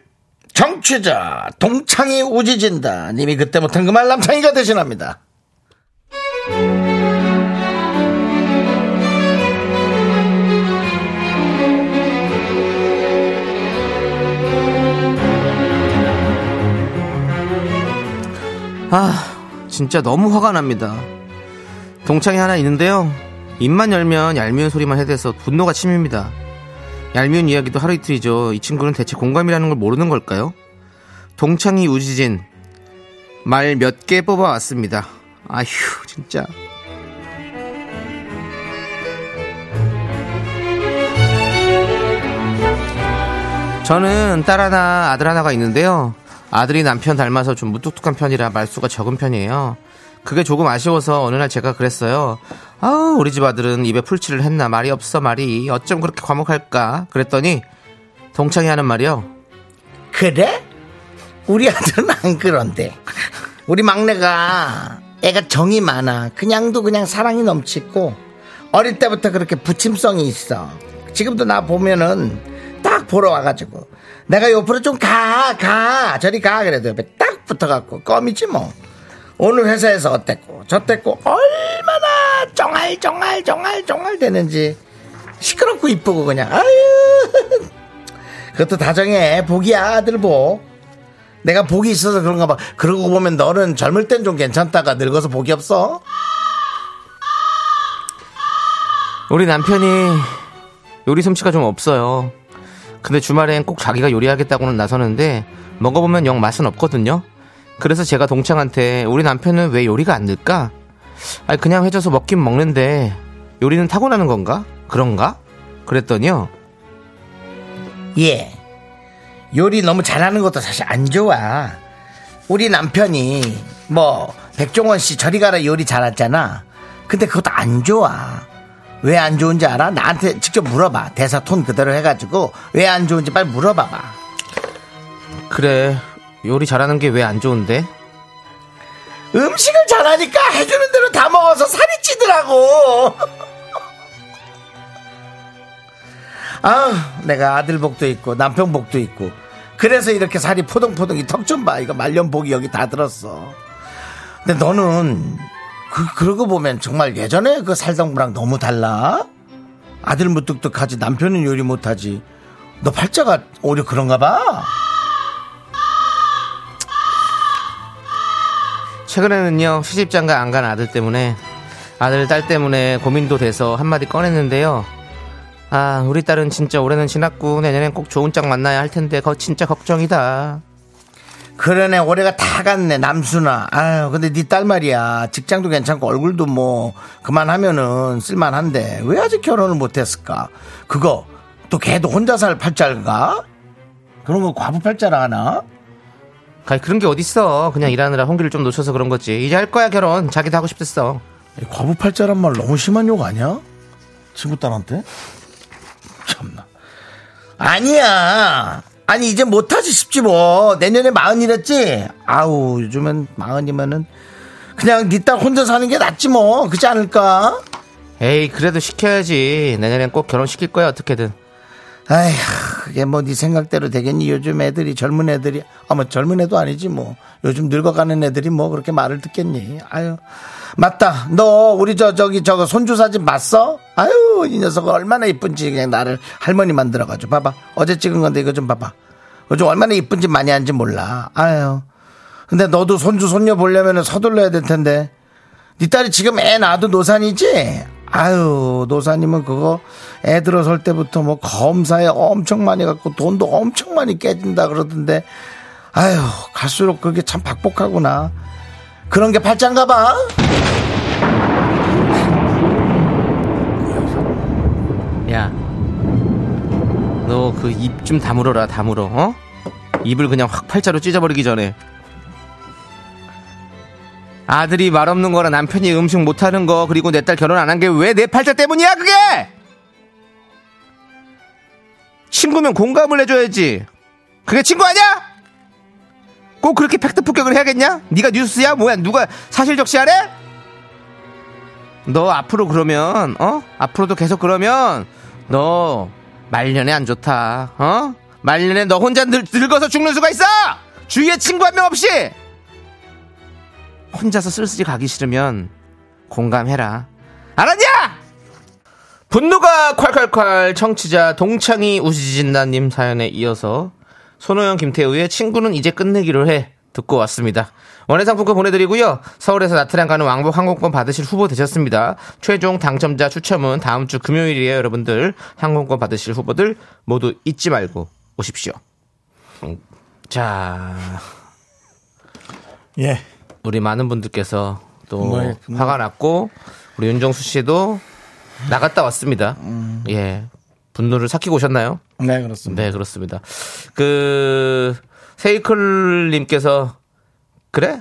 정취자 동창이 우지진다. 님이 그때 못한 그 말 남창이가 대신합니다. 아, 진짜 너무 화가 납니다. 동창이 하나 있는데요. 입만 열면 얄미운 소리만 해대서 분노가 침입니다. 얄미운 이야기도 하루 이틀이죠. 이 친구는 대체 공감이라는 걸 모르는 걸까요? 동창이 우지진 말 몇 개 뽑아왔습니다. 아휴, 진짜. 저는 딸 하나, 아들 하나가 있는데요. 아들이 남편 닮아서 좀 무뚝뚝한 편이라 말수가 적은 편이에요. 그게 조금 아쉬워서 어느 날 제가 그랬어요. 아우, 우리 집 아들은 입에 풀칠을 했나 말이 없어 말이. 어쩜 그렇게 과묵할까? 그랬더니 동창이 하는 말이요. 그래? 우리 아들은 안 그런데. 우리 막내가 애가 정이 많아. 그냥도 그냥 사랑이 넘치고 어릴 때부터 그렇게 부침성이 있어. 지금도 나 보면은 딱 보러 와가지고 내가 옆으로 좀 가, 가. 저리 가. 그래도 옆에 딱 붙어갖고 껌이지 뭐. 오늘 회사에서 어땠고 저땠고 얼마나 쫑알쫑알 쫑알쫑알 되는지 시끄럽고 이쁘고 그냥 아유. <laughs> 그것도 다정해. 복이야 아들 복. 내가 복이 있어서 그런가 봐. 그러고 보면 너는 젊을 땐 좀 괜찮다가 늙어서 복이 없어. 우리 남편이 요리 솜씨가 좀 없어요. 근데 주말엔 꼭 자기가 요리하겠다고는 나서는데 먹어보면 영 맛은 없거든요. 그래서 제가 동창한테 우리 남편은 왜 요리가 안 늘까? 아니 그냥 해줘서 먹긴 먹는데 요리는 타고나는 건가? 그런가? 그랬더니요. 예. 요리 너무 잘하는 것도 사실 안 좋아. 우리 남편이 뭐 백종원 씨 저리 가라 요리 잘하잖아. 근데 그것도 안 좋아. 왜 안 좋은지 알아? 나한테 직접 물어봐. 대사 톤 그대로 해가지고 왜 안 좋은지 빨리 물어봐봐. 그래 요리 잘하는 게 왜 안 좋은데? 음식을 잘하니까 해주는 대로 다 먹어서 살이 찌더라고. <laughs> 아, 내가 아들 복도 있고 남편 복도 있고 그래서 이렇게 살이 포동포동 이 턱 좀 봐. 이거 말년복이 여기 다 들었어. 근데 너는 그 그러고 보면 정말 예전에 그 살던 거랑 너무 달라. 아들 무뚝뚝하지 남편은 요리 못하지. 너 팔자가 오히려 그런가 봐. 최근에는요 시집장가 안 간 아들 때문에 아들 딸 때문에 고민도 돼서 한마디 꺼냈는데요. 아 우리 딸은 진짜 올해는 지났고 내년엔 꼭 좋은 짝 만나야 할 텐데 거 진짜 걱정이다. 그러네 올해가 다 갔네 남순아. 아유 근데 네 딸 말이야. 직장도 괜찮고 얼굴도 뭐 그만하면은 쓸만한데 왜 아직 결혼을 못했을까? 그거 또 걔도 혼자 살 팔자가? 그런 거 과부 팔자라 하나? 아 그런 게 어딨어. 그냥 일하느라 홍기를 좀 놓쳐서 그런 거지. 이제 할 거야 결혼. 자기도 하고 싶댔어. 이 과부 팔자란 말 너무 심한 욕 아니야? 친구 딸한테? 참나. 아니야. 아니 이제 못하지 싶지 뭐 내년에 마흔이랬지? 아우 요즘엔 마흔이면은 그냥 네딸 혼자 사는 게 낫지 뭐. 그렇지 않을까? 에이 그래도 시켜야지. 내년엔 꼭 결혼시킬 거야 어떻게든 아휴, 그게 뭐 네 생각대로 되겠니? 요즘 애들이 젊은 애들이 아뭐 젊은 애도 아니지 뭐 요즘 늙어가는 애들이 뭐 그렇게 말을 듣겠니? 아유 맞다. 너 우리 저 저기 저거 손주 사진 봤어? 아유 이 녀석 얼마나 이쁜지 그냥 나를 할머니 만들어가지고 봐봐. 어제 찍은 건데 이거 좀 봐봐. 요즘 얼마나 이쁜지 많이 하는지 몰라. 아유. 근데 너도 손주 손녀 보려면 서둘러야 될 텐데. 네 딸이 지금 애 낳아도 노산이지? 아유, 노사님은 그거 애 들어설 때부터 뭐 검사에 엄청 많이 갖고 돈도 엄청 많이 깨진다 그러던데, 아유, 갈수록 그게 참 박복하구나. 그런 게 팔짱가 봐? 야, 너 그 입 좀 다물어라, 다물어, 어? 입을 그냥 확 팔자로 찢어버리기 전에. 아들이 말 없는 거랑 남편이 음식 못하는 거, 그리고 내 딸 결혼 안 한 게 왜 내 팔자 때문이야, 그게! 친구면 공감을 해줘야지. 그게 친구 아니야? 꼭 그렇게 팩트 폭격을 해야겠냐? 네가 뉴스야? 뭐야? 누가 사실 적시하래? 너 앞으로 그러면 어 앞으로도 계속 그러면 너 말년에 안 좋다 어 말년에 너 혼자 늙, 늙어서 죽는 수가 있어 주위에 친구 한 명 없이 혼자서 쓸쓸히 가기 싫으면 공감해라 알았냐 분노가 콸콸콸 청취자 동창이 우지진나님 사연에 이어서 손호영 김태우의 친구는 이제 끝내기로 해 듣고 왔습니다. 원예상품권 보내드리고요. 서울에서 나트랑 가는 왕복 항공권 받으실 후보 되셨습니다. 최종 당첨자 추첨은 다음 주 금요일이에요, 여러분들. 항공권 받으실 후보들 모두 잊지 말고 오십시오. 음, 자, 예. 우리 많은 분들께서 또 뭐. 화가 났고 우리 윤정수 씨도 나갔다 왔습니다. 예. 분노를 삭히고 오셨나요? 네, 그렇습니다. 네, 그렇습니다. 그, 세이클 님께서, 그래?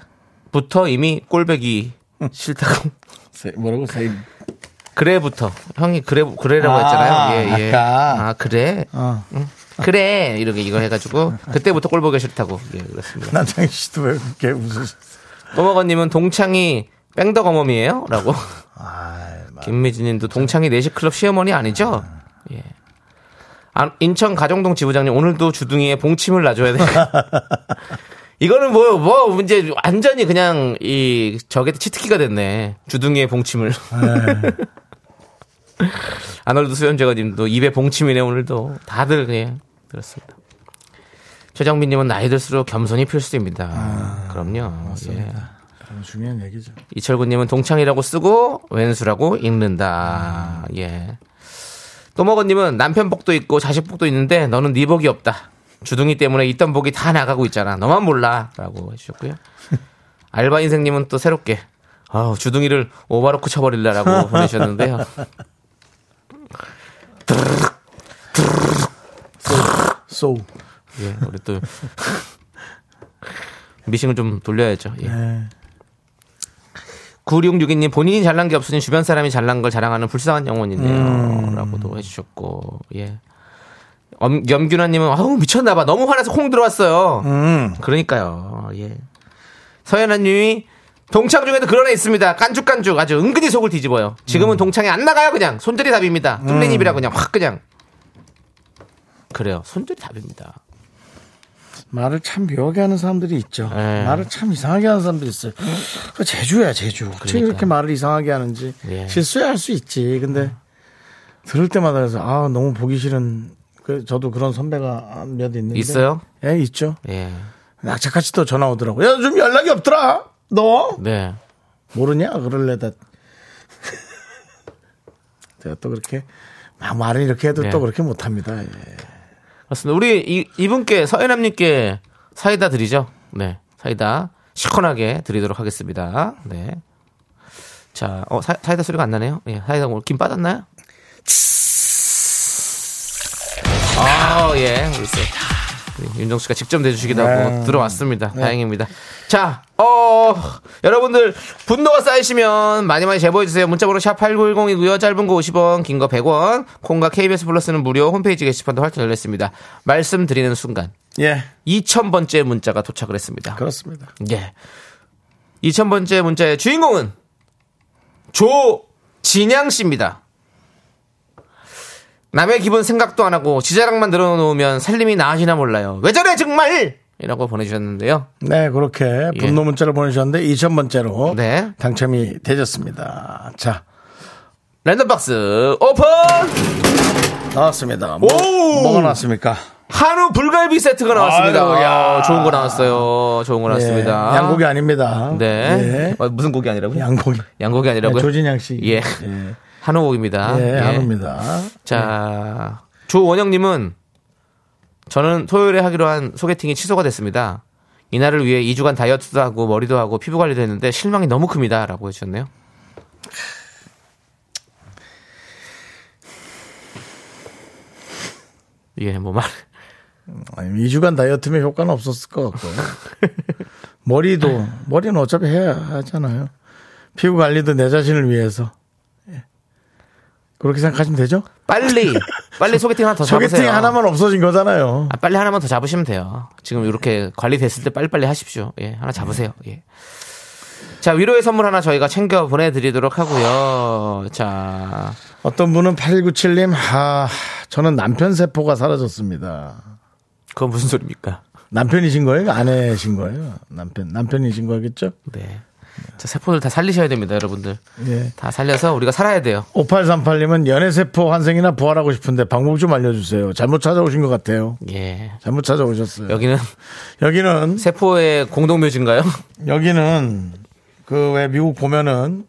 부터 이미 꼴배기 <laughs> 싫다고. 세- 뭐라고 세이 그래부터. 형이 그래, 그래라고 아, 했잖아요. 예, 예. 아까. 아, 그래? 어. 그래. 이렇게 이거 해가지고, 그때부터 꼴보기 싫다고. 예, 그렇습니다. 남창희 씨도 왜 그렇게 웃으셨어? 꼬먹어님은 동창이 뺑덕 어멈이에요? 라고. 아, 김미진 님도 동창이 내시클럽 시어머니 아니죠? 예. 아, 인천 가정동 지부장님 오늘도 주둥이에 봉침을 놔줘야 돼. <laughs> 이거는 뭐, 뭐, 이제 완전히 그냥 이, 저게 치트키가 됐네. 주둥이에 봉침을. <laughs> 아놀드 수연재가 님도 입에 봉침이네, 오늘도. 다들 그냥, 그렇습니다. 최정민 님은 나이 들수록 겸손이 필수입니다. 그럼요. 예. 중요한 얘기죠. 이철구님은 동창이라고 쓰고 왼수라고 읽는다. 예. 또먹어님은 남편 복도 있고 자식 복도 있는데 너는 네 복이 없다. 주둥이 때문에 있던 복이 다 나가고 있잖아. 너만 몰라라고 해주셨고요. <laughs> 알바 인생님은 또 새롭게 아우 주둥이를 오바로크 쳐버릴라라고 <laughs> 보내셨는데요. So. 예, 우리 또 미싱을 좀 돌려야죠. 예. 네. 9662님 본인이 잘난 게 없으니 주변 사람이 잘난 걸 자랑하는 불쌍한 영혼이네요. 라고도 해주셨고, 예. 엄, 염균아님은, 아우, 미쳤나봐. 너무 화나서 콩 들어왔어요. 음. 그러니까요. 예. 서연아님이 동창 중에도 그런 애 있습니다. 깐죽깐죽 아주 은근히 속을 뒤집어요. 지금은 동창이 안 나가요 그냥 손절이 답입니다. 뚫린 입이라 그냥 확 그냥 그래요. 손절이 답입니다. 말을 참 묘하게 하는 사람들이 있죠. 네. 말을 참 이상하게 하는 사람들이 있어요. 그 제주야, 제주. 그렇게 말을 이상하게 하는지. 예. 실수야 할 수 있지. 근데 들을 때마다 그래서 아, 너무 보기 싫은 그 저도 그런 선배가 몇 있는데. 있어요? 예, 있죠. 예. 낙차같이 또 전화 오더라고. 야, 좀 연락이 없더라. 너 네. 모르냐? 그럴래다. <laughs> 제가 또 그렇게 막 말을 이렇게 해도 네. 또 그렇게 못합니다. 예. 맞습니다. 우리 이, 이분께 서연남님께 사이다 드리죠. 네. 사이다 시원하게 드리도록 하겠습니다. 네. 자, 어, 사, 사이다 소리가 안 나네요. 예, 사이다 김 빠졌나요? 아, 예. 우리 또 우리 윤정 씨가 직접 내주시기도 하고 네. 들어왔습니다. 다행입니다. 자, 어, 여러분들 분노가 쌓이시면 많이 많이 제보해주세요. 문자번호 샵8910이고요. 짧은 거 50원, 긴 거 100원. 콩과 KBS 플러스는 무료 홈페이지 게시판도 활짝 열렸습니다. 말씀드리는 순간 예, 2000번째 문자가 도착을 했습니다. 그렇습니다. 예. 2000번째 문자의 주인공은 조진양 씨입니다. 남의 기분 생각도 안 하고 지자랑만 늘어놓으면 살림이 나아지나 몰라요. 왜 저래 정말! 이라고 보내주셨는데요. 네, 그렇게 분노 문자를 보내주셨는데 2000번째로 네. 당첨이 되셨습니다. 자, 랜덤박스 오픈! 나왔습니다. 뭐, 오! 뭐가 나왔습니까? 한우 불갈비 세트가 나왔습니다. 아이고, 야. 아, 좋은 거 나왔어요. 좋은 거 나왔습니다. 예, 양고기 아닙니다. 네. 예, 어, 무슨 고기 아니라고요? 양고기. 양고기 아니라고요? 네, 조진양 씨. 예. 예, 한우고기입니다. 예, 예. 한우입니다. 자, 조원영님은 저는 토요일에 하기로 한 소개팅이 취소가 됐습니다. 이날을 위해 2주간 다이어트도 하고 머리도 하고 피부 관리도 했는데 실망이 너무 큽니다. 라고 해주셨네요. 예, 뭐 말. 아니, 2주간 다이어트면 효과는 없었을 것 같고요. 머리도, 머리는 어차피 해야 하잖아요. 피부 관리도 내 자신을 위해서. 예. 그렇게 생각하시면 되죠? 빨리, 빨리 소개팅 하나 더 잡으세요. 소개팅 하나만 없어진 거잖아요. 아, 빨리 하나만 더 잡으시면 돼요. 지금 이렇게 관리됐을 때 빨리빨리 하십시오. 예, 하나 잡으세요. 예. 자, 위로의 선물 하나 저희가 챙겨 보내드리도록 하고요. 자, 어떤 분은 8197님, 아, 저는 남편 세포가 사라졌습니다. 그건 무슨 소리입니까? 남편이신 거예요? 아내신 거예요? 남편, 남편이신 거겠죠? 네. 자, 세포들 다 살리셔야 됩니다, 여러분들. 예. 다 살려서 우리가 살아야 돼요. 5838님은 연애세포 환생이나 부활하고 싶은데 방법 좀 알려주세요. 잘못 찾아오신 것 같아요. 예. 잘못 찾아오셨어요. 여기는 여기는, 세포의 공동묘지인가요? 여기는 그 왜 미국 보면은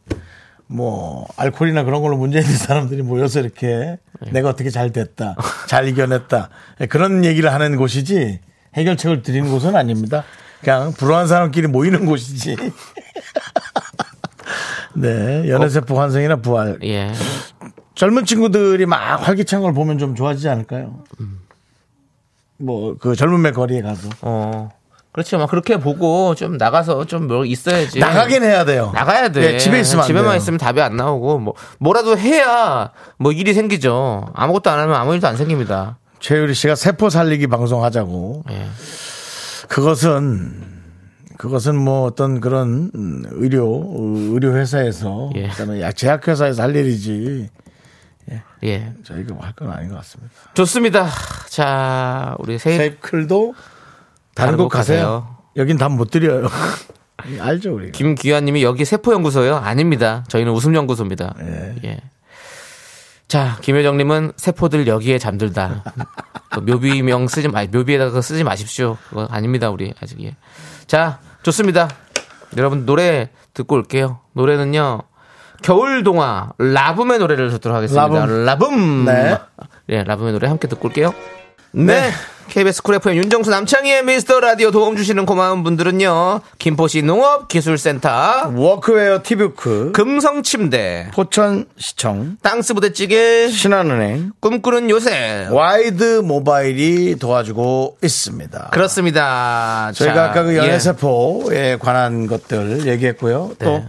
뭐 알코올이나 그런 걸로 문제 있는 사람들이 모여서 이렇게 내가 어떻게 잘 됐다, 잘 이겨냈다 그런 얘기를 하는 곳이지 해결책을 드리는 곳은 아닙니다. 그냥 불우한 사람끼리 모이는 곳이지. <laughs> 네, 연애세포 환생이나 부활. 예. 젊은 친구들이 막 활기찬 걸 보면 좀 좋아지지 않을까요? 뭐 그 젊은의 거리에 가서 어. 그렇죠. 막 그렇게 보고 좀 나가서 좀 뭐 있어야지. 나가긴 해야 돼요. 나가야 돼. 네, 집에 있으면 안 집에만. 있으면 답이 안 나오고 뭐 뭐라도 해야 뭐 일이 생기죠. 아무것도 안 하면 아무 일도 안 생깁니다. 최유리 씨가 세포 살리기 방송 하자고. 예. 그것은 그것은 뭐 어떤 그런 음, 의료 의료 회사에서 예. 제약 회사에서 할 일이지 예. 저희가 할건 아닌 것 같습니다. 좋습니다. 자, 우리 세입 세입클도 다른 곳 가세요. 여긴 답 못 드려요. <laughs> 알죠 우리가. 김귀환님이 여기 세포 연구소요? 아닙니다. 저희는 웃음 연구소입니다. 예. 예. 자, 김효정님은 세포들 여기에 잠들다. 그 묘비명 쓰지 마, 묘비에다가 쓰지 마십시오. 그거 아닙니다, 우리 아직 예. 자, 좋습니다. 여러분 노래 듣고 올게요. 노래는요. 겨울 동화 라붐의 노래를 듣도록 하겠습니다. 라붐. 라붐. 네. 예, 라붐의 노래 함께 듣고 올게요. 네. KBS Cool FM 윤정수 남창희의 미스터 라디오 도움 주시는 고마운 분들은요. 김포시 농업기술센터, 워크웨어 티뷰크, 금성침대, 포천시청, 땅스 부대찌개, 신한은행, 꿈꾸는 요새. 와이드 모바일이 도와주고 있습니다. 그렇습니다. 저희가 자, 아까 그 예. 연애세포에 관한 것들 얘기했고요. 또 네.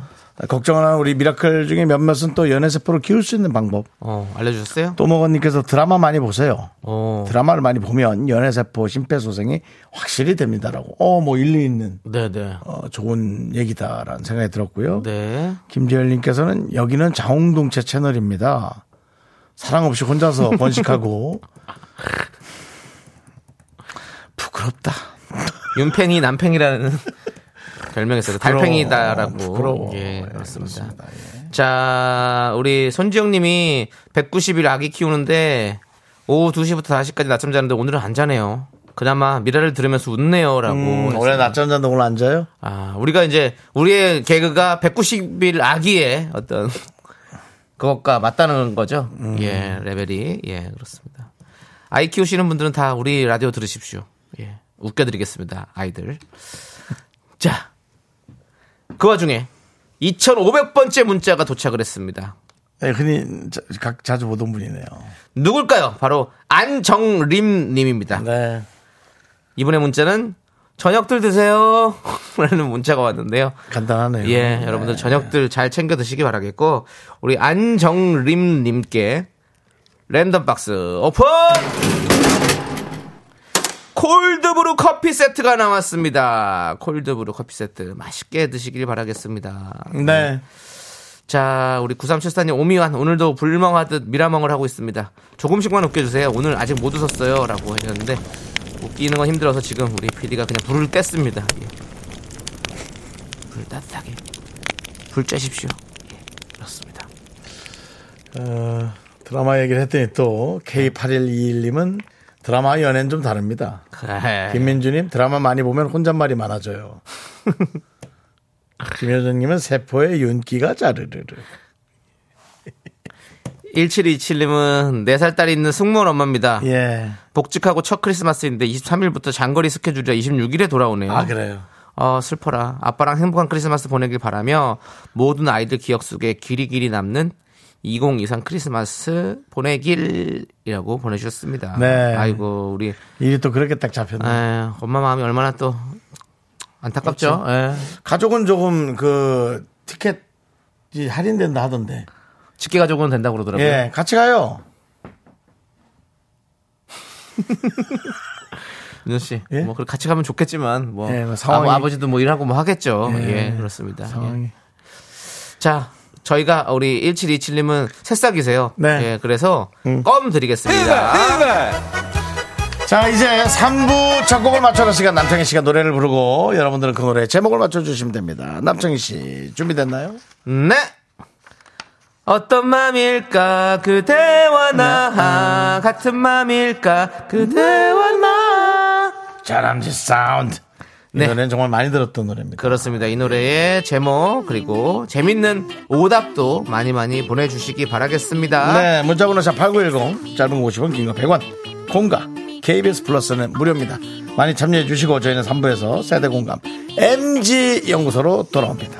걱정하는 우리 미라클 중에 몇몇은 또 연애세포를 키울 수 있는 방법. 어, 알려주셨어요? 또먹어님께서 드라마 많이 보세요. 어. 드라마를 많이 보면 연애세포 심폐소생이 확실히 됩니다라고. 어, 뭐 일리 있는 네네. 어, 좋은 얘기다라는 생각이 들었고요. 네. 김재열님께서는 여기는 자웅동체 채널입니다. 사랑 없이 혼자서 <laughs> 번식하고 부끄럽다. <laughs> 윤팽이 남팽이라는 별명이 있어요. 달팽이다라고. 부끄러워. 예, 예, 그렇습니다. 그렇습니다. 예. 자, 우리 손지영 님이 190일 아기 키우는데 오후 2시부터 4시까지 낮잠 자는데 오늘은 안 자네요. 그나마 미라를 들으면서 웃네요. 라고. 음. 원래 낮잠 잔다 오늘 안 자요? 아, 우리가 이제 우리의 개그가 190일 아기의 어떤 <laughs> 그것과 맞다는 거죠. 음. 예, 레벨이. 예, 그렇습니다. 아이 키우시는 분들은 다 우리 라디오 들으십시오. 예. 웃겨드리겠습니다. 아이들. 자. 그 와중에 2,500번째 문자가 도착을 했습니다. 네, 흔히 자, 각 자주 보던 분이네요. 누굴까요? 바로 안정림 님입니다. 네. 이분의 문자는 저녁들 드세요. <laughs> 라는 문자가 왔는데요. 간단하네요. 예, 여러분들 저녁들 잘 챙겨 드시기 바라겠고 우리 안정림 님께 랜덤 박스 오픈! 콜드브루 커피 세트가 나왔습니다. 콜드브루 커피 세트 맛있게 드시길 바라겠습니다. 네. 자, 우리 9374님 오미완 오늘도 불멍하듯 미라멍을 하고 있습니다. 조금씩만 웃겨주세요. 오늘 아직 못 웃었어요. 라고 하셨는데 웃기는 건 힘들어서 지금 우리 PD가 그냥 불을 뗐습니다. 예. 불 따뜻하게 불 쬐십시오. 예, 그렇습니다. 어, 드라마 얘기를 했더니 또 K8121님은 드라마 연애는 좀 다릅니다. 그래. 김민주님 드라마 많이 보면 혼잣말이 많아져요. <laughs> 김효정님은 세포의 윤기가 자르르르. <laughs> 1727님은 4살 딸이 있는 승무원 엄마입니다. 예. 복직하고 첫 크리스마스인데 23일부터 장거리 스케줄이라 26일에 돌아오네요. 아 그래요. 어, 슬퍼라. 아빠랑 행복한 크리스마스 보내길 바라며 모든 아이들 기억 속에 길이 길이 남는 2023 크리스마스 보내길이라고 보내주셨습니다. 네. 아이고, 우리, 일이 또 그렇게 딱 잡혔네. 에, 엄마 마음이 얼마나 또 안타깝죠? 예. 가족은 조금 그 티켓이 할인된다 하던데. 직계 가족은 된다고 그러더라고요. 예, 같이 가요. <laughs> 윤호 씨, 예? 뭐, 같이 가면 좋겠지만, 뭐, 예, 뭐 상황이- 아, 버 지도뭐 일하고 뭐 하겠죠. 예, 예, 그렇습니다. 예. 상황이. 자, 저희가 우리 1727님은 새싹이세요. 네. 예, 그래서 음. 껌 드리겠습니다. 자, 이제 3부 첫 곡을 맞춰라 시간 남창희 씨가 노래를 부르고 여러분들은 그 노래 제목을 맞춰주시면 됩니다. 남창희 씨, 준비됐나요? 네. 어떤 맘일까 그대와 나 같은 맘일까 그대와 나 자람쥐 사운드. 이 네. 노래는 정말 많이 들었던 노래입니다. 그렇습니다. 이 노래의 제목 그리고 재밌는 오답도 많이 많이 보내주시기 바라겠습니다. 네, 문자번호 샵8910, 짧은 거 50원, 긴 거 100원, 공가, KBS 플러스는 무료입니다. 많이 참여해 주시고 저희는 3부에서 세대 공감 MG 연구소로 돌아옵니다.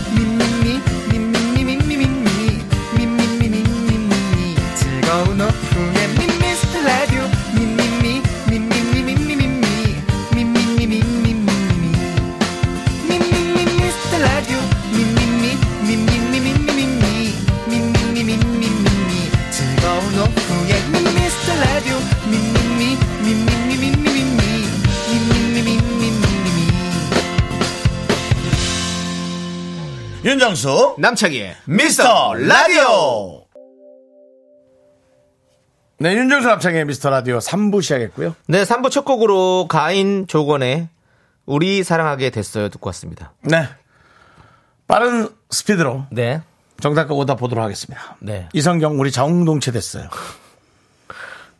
윤정수, 남창희의 미스터 라디오! 네, 윤정수 남창희의 미스터 라디오 3부 시작했고요. 네, 3부 첫 곡으로 가인 조권의 우리 사랑하게 됐어요 듣고 왔습니다. 네. 빠른 스피드로 네. 정답과 오답 보도록 하겠습니다. 네. 이성경, 우리 자웅동체 됐어요.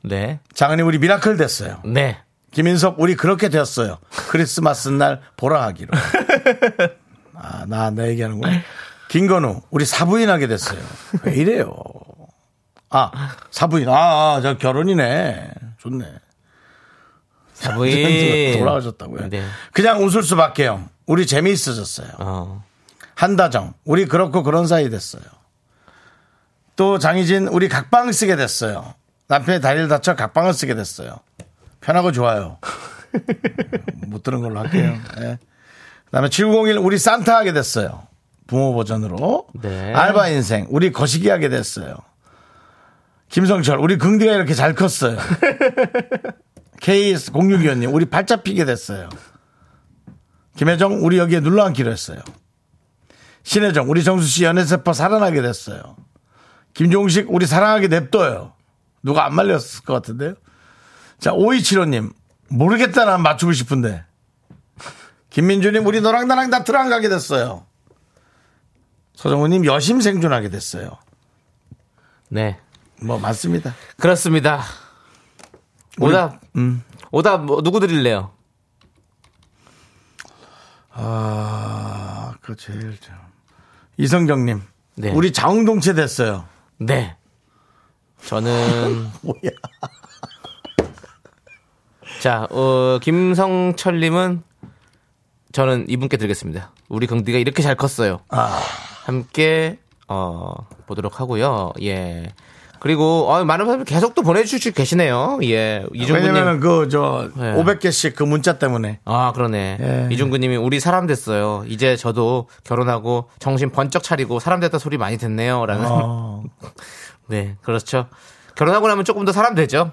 네. 장은이, 우리 미라클 됐어요. 네. 김인석, 우리 그렇게 되었어요. 크리스마스 날 보라 하기로. <laughs> 아, 나, 내 얘기하는구나. 김건우, 우리 사부인 하게 됐어요. 왜 이래요? 아, 사부인. 아, 아, 저 결혼이네. 좋네. 사부인. <laughs> 돌아가셨다고요. 네. 그냥 웃을 수밖에요. 우리 재미있어졌어요. 어. 한다정, 우리 그렇고 그런 사이 됐어요. 또 장희진, 우리 각방 쓰게 됐어요. 남편이 다리를 다쳐 각방을 쓰게 됐어요. 편하고 좋아요. <laughs> 못 들은 걸로 할게요. 네. 그다음에 7901, 우리 산타 하게 됐어요. 부모 버전으로. 네. 알바 인생, 우리 거시기 하게 됐어요. 김성철, 우리 긍디가 이렇게 잘 컸어요. <laughs> K0625님, 우리 팔자 피게 됐어요. 김혜정, 우리 여기에 눌러앉기로 했어요. 신혜정, 우리 정수 씨 연애세포 살아나게 됐어요. 김종식, 우리 사랑하게 냅둬요. 누가 안 말렸을 것 같은데요? 자, 5275님, 모르겠다, 난 맞추고 싶은데. 김민주님, 우리 너랑 나랑 다 트랑 가게 됐어요. 서정우님, 여심 생존하게 됐어요. 네. 뭐, 많습니다. 그렇습니다. 오답. 오답 뭐 누구 드릴래요? 아, 그 제일 좀. 이성경님, 네. 우리 자웅동체 됐어요. 네. 저는 <laughs> 뭐야. 자, 어, 김성철님은 저는 이분께 드리겠습니다. 우리 긍디가 이렇게 잘 컸어요. 아. 함께 어, 보도록 하고요. 예. 그리고 어, 많은 분들 계속 또 보내주시고 계시네요. 예, 이중구님. 왜냐면 그, 저, 네. 500개씩 그 문자 때문에. 아, 그러네. 예. 이중구님이 우리 사람 됐어요. 이제 저도 결혼하고 정신 번쩍 차리고 사람 됐다 소리 많이 듣네요. 라는. 어. <laughs> 네, 그렇죠. 결혼하고 나면 조금 더 사람 되죠.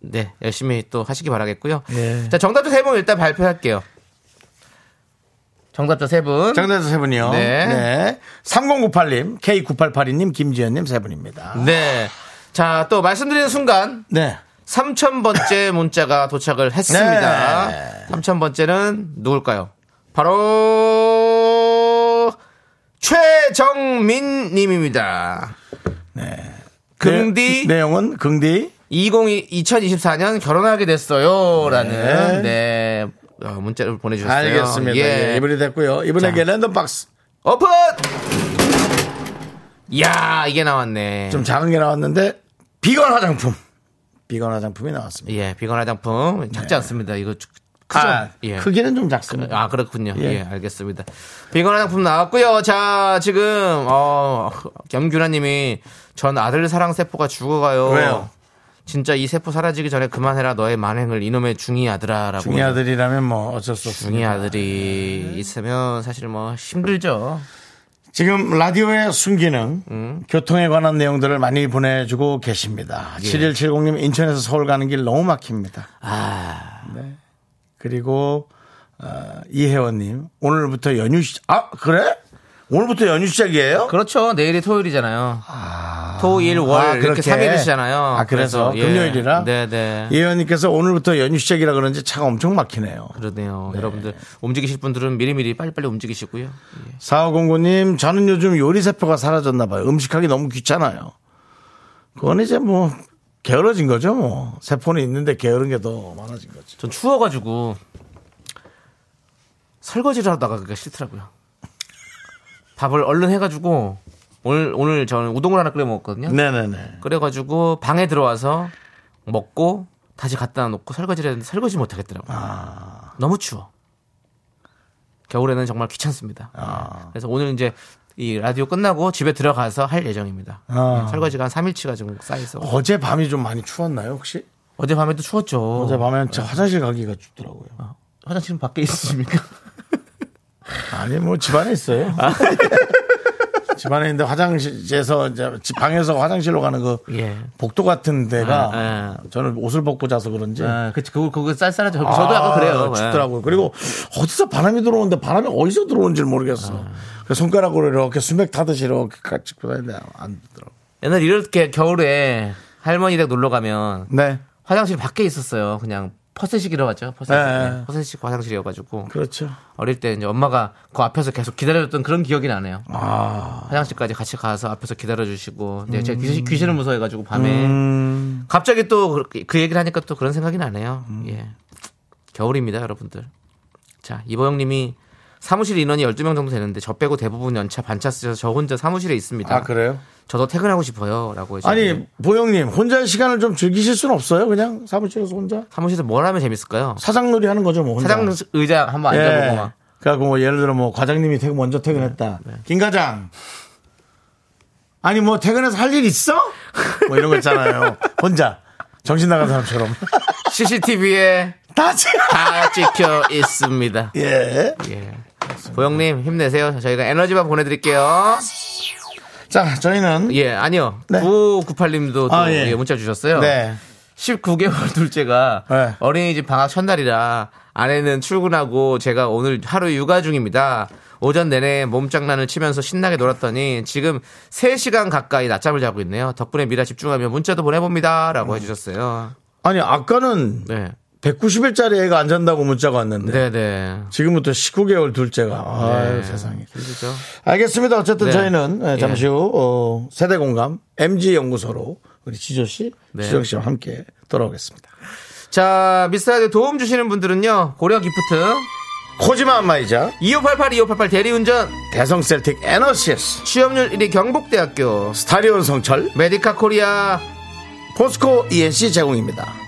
네, 열심히 또 하시기 바라겠고요. 예. 자, 정답자 세 분 일단 발표할게요. 정답자 세 분. 정답자 세 분이요. 네. 네. 3098님, K9882님, 김지현님 세 분입니다. 네. 자, 또 말씀드리는 순간 네. 3000번째 <laughs> 문자가 도착을 했습니다. 네. 3000번째는 누굴까요? 바로 최정민 님입니다. 긍디 네, 내용은 긍디. 20 2024년 결혼하게 됐어요 라는 네. 네. 어, 문자를 보내주셨어요. 알겠습니다. 예. 예, 이분이 됐고요. 이분에게 자. 랜덤 박스. 오픈. 야 이게 나왔네. 좀 작은 게 나왔는데, 비건 화장품. 비건 화장품이 나왔습니다. 예, 비건 화장품 작지 않습니다. 이거 주- 크죠? 아, 예. 크기는 좀 작습니다. 아 그렇군요. 예. 예. 알겠습니다. 비건 화장품 나왔고요. 자 지금 어 염규라 님이 전 아들 사랑 세포가 죽어가요. 왜요? 진짜 이 세포 사라지기 전에 그만해라 너의 만행을 이놈의 중이 아들아라고. 중이 아들이라면 뭐 어쩔 수 중이 없습니다. 아들이 있으면 사실 뭐 힘들죠. 지금 라디오의 순기능 음. 교통에 관한 내용들을 많이 보내주고 계십니다. 예. 7170님 인천에서 서울 가는 길 너무 막힙니다. 아 네. 그리고 어, 이혜원님 오늘부터 연휴 시... 아 그래? 오늘부터 연휴 시작이에요? 그렇죠. 내일이 토요일이잖아요. 토일 월 아, 이렇게 그렇게? 3일이잖아요. 아, 그래서 금요일이라? 네네. 이혜원님께서 오늘부터 연휴 시작이라 그런지 차가 엄청 막히네요. 그러네요. 여러분들 움직이실 분들은 미리미리 빨리빨리 움직이시고요. 예. 4509님 저는 요즘 요리 세포가 사라졌나 봐요. 음식하기 너무 귀찮아요. 그건 이제 뭐 게으러진 거죠 뭐. 세포는 있는데 게으른 게 더 많아진 거죠. 전 추워가지고 설거지를 하다가 그게 싫더라고요. 밥을 얼른 해가지고 오늘 오늘 저는 우동을 하나 끓여 먹었거든요. 네네네. 끓여가지고 방에 들어와서 먹고 다시 갖다 놓고 설거지를 했는데 설거지 못 하겠더라고요. 아. 너무 추워. 겨울에는 정말 귀찮습니다. 아. 그래서 오늘 이제 이 라디오 끝나고 집에 들어가서 할 예정입니다. 아. 네, 설거지가 한 3일치가 좀 쌓여서 어제 밤이 좀 많이 추웠나요 혹시? 어제 밤에도 추웠죠. 어제 밤에는 진짜 화장실 가기가 춥더라고요. 화장실은 밖에 있으십니까? <laughs> 아니 뭐 집안에 있어요. <laughs> 집안에 있는데 화장실에서 이제 집 방에서 화장실로 가는 그 예. 복도 같은 데가 아, 저는 옷을 벗고 자서 그런지 아, 그치, 그거, 그거 쌀쌀하죠. 저도 약간 그래요. 아, 춥더라고요. 그리고 어디서 바람이 들어오는데 바람이 어디서 들어오는지 를 모르겠어. 그래서 손가락으로 이렇게 수맥 타듯이 이렇게 찍고 다니는데 안 되더라고. 옛날 이렇게 겨울에 할머니 댁 놀러 가면 네. 화장실 밖에 있었어요. 그냥 퍼센식이라고 하죠. 퍼센식. 네. 네, 퍼센식 화장실이어가지고 그렇죠. 어릴 때 이제 엄마가 그 앞에서 계속 기다려줬던 그런 기억이 나네요. 아. 화장실까지 같이 가서 앞에서 기다려주시고. 근데 제가 귀신, 귀신 을 무서워해가지고 밤에 음. 갑자기 또 그- 그 얘기를 하니까 또 그런 생각이 나네요. 예. 겨울입니다, 여러분들. 자, 이보영 님이 사무실 인원이 12명 정도 되는데 저 빼고 대부분 연차 반차 쓰셔서 저 혼자 사무실에 있습니다. 아, 그래요? 저도 퇴근하고 싶어요. 라고 해서 아니, 보영님, 혼자 시간을 좀 즐기실 수는 없어요? 그냥 사무실에서 혼자? 사무실에서 뭘 하면 재밌을까요? 사장놀이 하는 거죠, 뭐. 혼자. 사장 의자 한번 앉아보고 막. 그래갖고 뭐 예를 들어 뭐 과장님이 퇴근 먼저 퇴근했다. 네. 김 과장. 아니 뭐 퇴근해서 할 일 있어? 뭐 이런 거 있잖아요. <laughs> 혼자 정신 나간 사람처럼. <laughs> CCTV에 다 지- 다 찍혀 있습니다. <laughs> 예. 예. 보영님 힘내세요. 저희가 에너지바 보내드릴게요. 자 저희는 예, 아니요. 네. 9598님도 또 아, 예. 예, 문자 주셨어요. 네 19개월 둘째가 네. 어린이집 방학 첫날이라 아내는 출근하고 제가 오늘 하루 육아 중입니다. 오전 내내 몸장난을 치면서 신나게 놀았더니 지금 3시간 가까이 낮잠을 자고 있네요. 덕분에 미라 집중하며 문자도 보내봅니다. 라고 해주셨어요. 아니 아까는 네. 190일짜리 애가 안 잔다고 문자가 왔는데 네네. 지금부터 19개월 둘째가 아유 세상에. 힘들죠? 알겠습니다. 어쨌든 네. 저희는 예, 잠시 예. 후 어, 세대 공감 MG 연구소로 우리 지조 씨, 네. 지정 씨와 함께 돌아오겠습니다. 자, 미스터라디오 도움 주시는 분들은요. 고려 기프트, 코지마 안마의자 2588, 2588 대리운전, 대성 셀틱 에너시스 취업률 1위 경복대학교, 스타리온 성철 메디카 코리아, 포스코 E&C 제공입니다.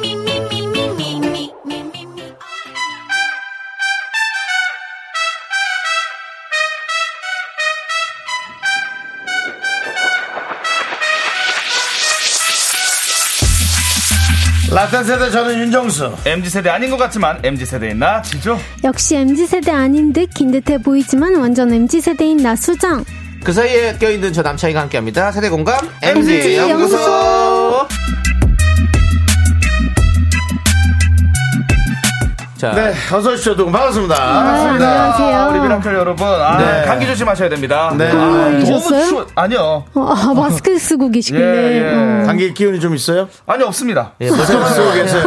라떼 세대 저는 윤정수 MZ세대 아닌 것 같지만 MZ세대인 나 지조 역시 MZ세대 아닌 듯 긴 듯해 보이지만 완전 MZ세대인 나 수정. 그 사이에 껴있는 저 남창희가 함께합니다. 세대 공감 MZ MZ 연구소. 자, 네 어서 오십시오 두 분 반갑습니다 아, 우리 안녕하세요. 미라클 여러분 아, 네. 감기 조심하셔야 됩니다 네. 아, 너무 오셨어요? 추워 아니요 어, 아, 마스크 쓰고 계시길래. 예, 예. 어. 감기 기운이 좀 있어요? 아니 없습니다 예, 멀쩡한 쓰고 계세요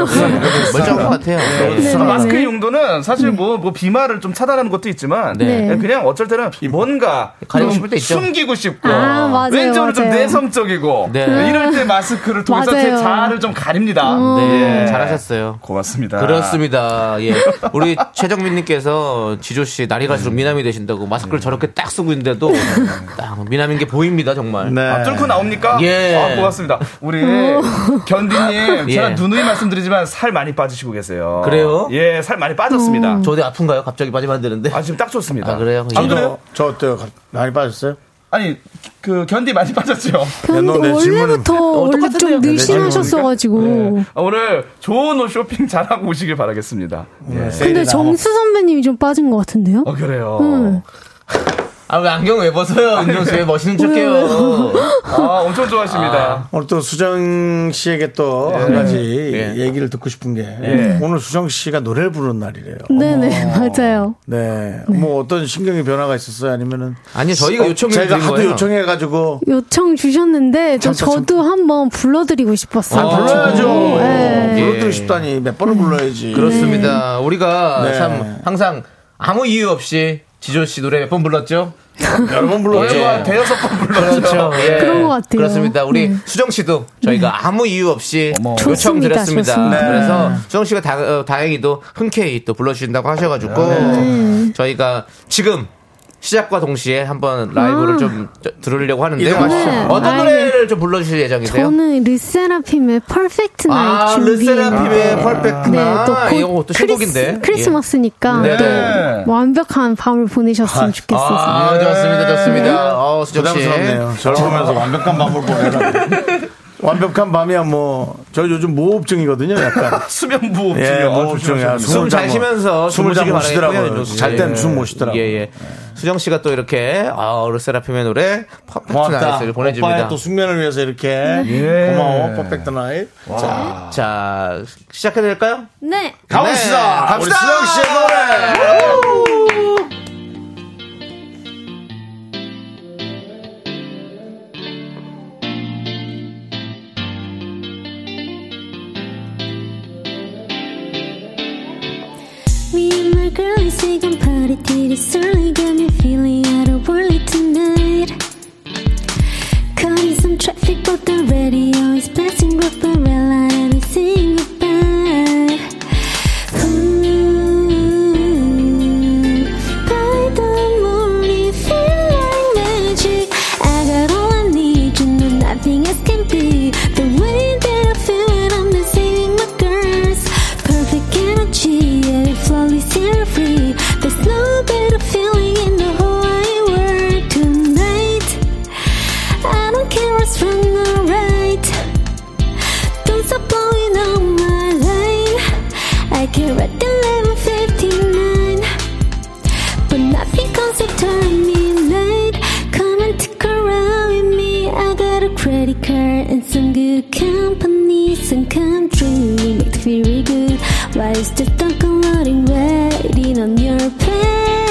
멀쩡한 것 같아요. 네. 아, 마스크 용도는 사실 뭐, 뭐 비말을 좀 차단하는 것도 있지만 네. 그냥 어쩔 때는 뭔가 가리고 좀 싶을 때 있죠. 숨기고 싶고 아, 맞아요, 왠지 오늘 좀 맞아요. 내성적이고 네. 이럴 때 마스크를 통해서 제. 자아를 좀 가립니다 네, 예. 잘하셨어요. 고맙습니다 그렇습니다. 예. 우리 최정민님께서 지조 씨 날이 갈수록 미남이 되신다고 마스크를 저렇게 딱 쓰고 있는데도 딱 미남인 게 보입니다, 정말. 네. 아, 뚫고 나옵니까? 예. 아, 고맙습니다. 우리 견디님, 예. 제가 누누이 말씀드리지만 살 많이 빠지시고 계세요. 그래요? 예, 살 많이 빠졌습니다. 저 어디 아픈가요? 갑자기 빠지면 안 되는데. 아, 지금 딱 좋습니다. 아, 그래요? 안 예. 그래요? 저 어때요? 많이 빠졌어요? 아니, 그 견디 많이 <laughs> 빠졌죠? 내 질문은- 원래부터 원래 똑같은데요? 좀 늘씬하셨어가지고. 아, 오늘 좋은 옷 쇼핑 잘하고 오시길 바라겠습니다. 예. 근데 정수 선배님이 좀 빠진 것 같은데요? 어, 그래요. 응. <laughs> 아, 왜 안경 왜 벗어요? 윤정수 왜 멋있는 척해요? 아, 엄청 좋아하십니다. 오늘 또 수정 씨에게 또 한 가지 얘기를 듣고 싶은 게 예. 오늘 수정 씨가 노래를 부르는 날이래요. 네네, <laughs> 맞아요. 네. 뭐 어떤 신경의 변화가 있었어요? 아니면은 아니요, 저희가 요청을 제가 하도 거예요. 요청해가지고 요청 주셨는데, 저, 저도 한번 불러드리고 싶었어요. 아, 불러야죠. 네. 불러드리고 예. 싶다니 몇 번을 불러야지. 그렇습니다. 우리가 네. 참 항상 아무 이유 없이 지조 씨 노래 몇 번 불렀죠? <laughs> 여러 번 불렀죠. 한 대여섯 번 불렀죠. 그렇죠. 예. 그런 것 같아요. 그렇습니다. 우리 네. 수정 씨도 저희가 아무 이유 없이 좋습니다, 요청 드렸습니다. 좋습니다. 그래서 수정 씨가 다, 어, 다행히도 흔쾌히 또 불러주신다고 하셔가지고 네. 저희가 지금 시작과 동시에 한번 라이브를 아. 좀 저- 들으려고 하는데요. 이동하시죠. 네. 어떤 아이, 노래를 좀 불러주실 예정이세요? 저는 르세라핌의 Perfect Night 아, 준비. 르세라핌의 Perfect 네, Night. 또곧 이거 또 신곡인데. 크리스, 마스니까 네. 또 완벽한 밤을 보내셨으면 좋겠어요. 아, 좋습니다, 좋습니다. 어, 수정 씨. 부담스럽네요. 저를 보면서 완벽한 밤을 보내라. <laughs> 완벽한 밤이야 뭐. 저 요즘 무호흡증이거든요. 약간. <laughs> 수면부 예, 무호흡증이야. 숨잘 쉬면서 숨을 잘 못 쉬더라고요. 잘 때는 예. 숨못 쉬더라고요. 예, 예. 수정 씨가 또 이렇게 아, 르세라핌의 노래 Perfect. Night을 보내줍니다. 오빠의 또 숙면을 위해서 이렇게 예. 고마워. Perfect Night. 자, 자, 시작해도 될까요? 네. 가봅시다. 네, 갑시다. 우리 수정 씨의 노래. Girl is taking party till it's early, got me feeling out of worldly tonight. Caught in some traffic, but the radio is blasting Barbarella card and some good company. Some country makes me really good. Why is the stuck unloading waiting on your plate?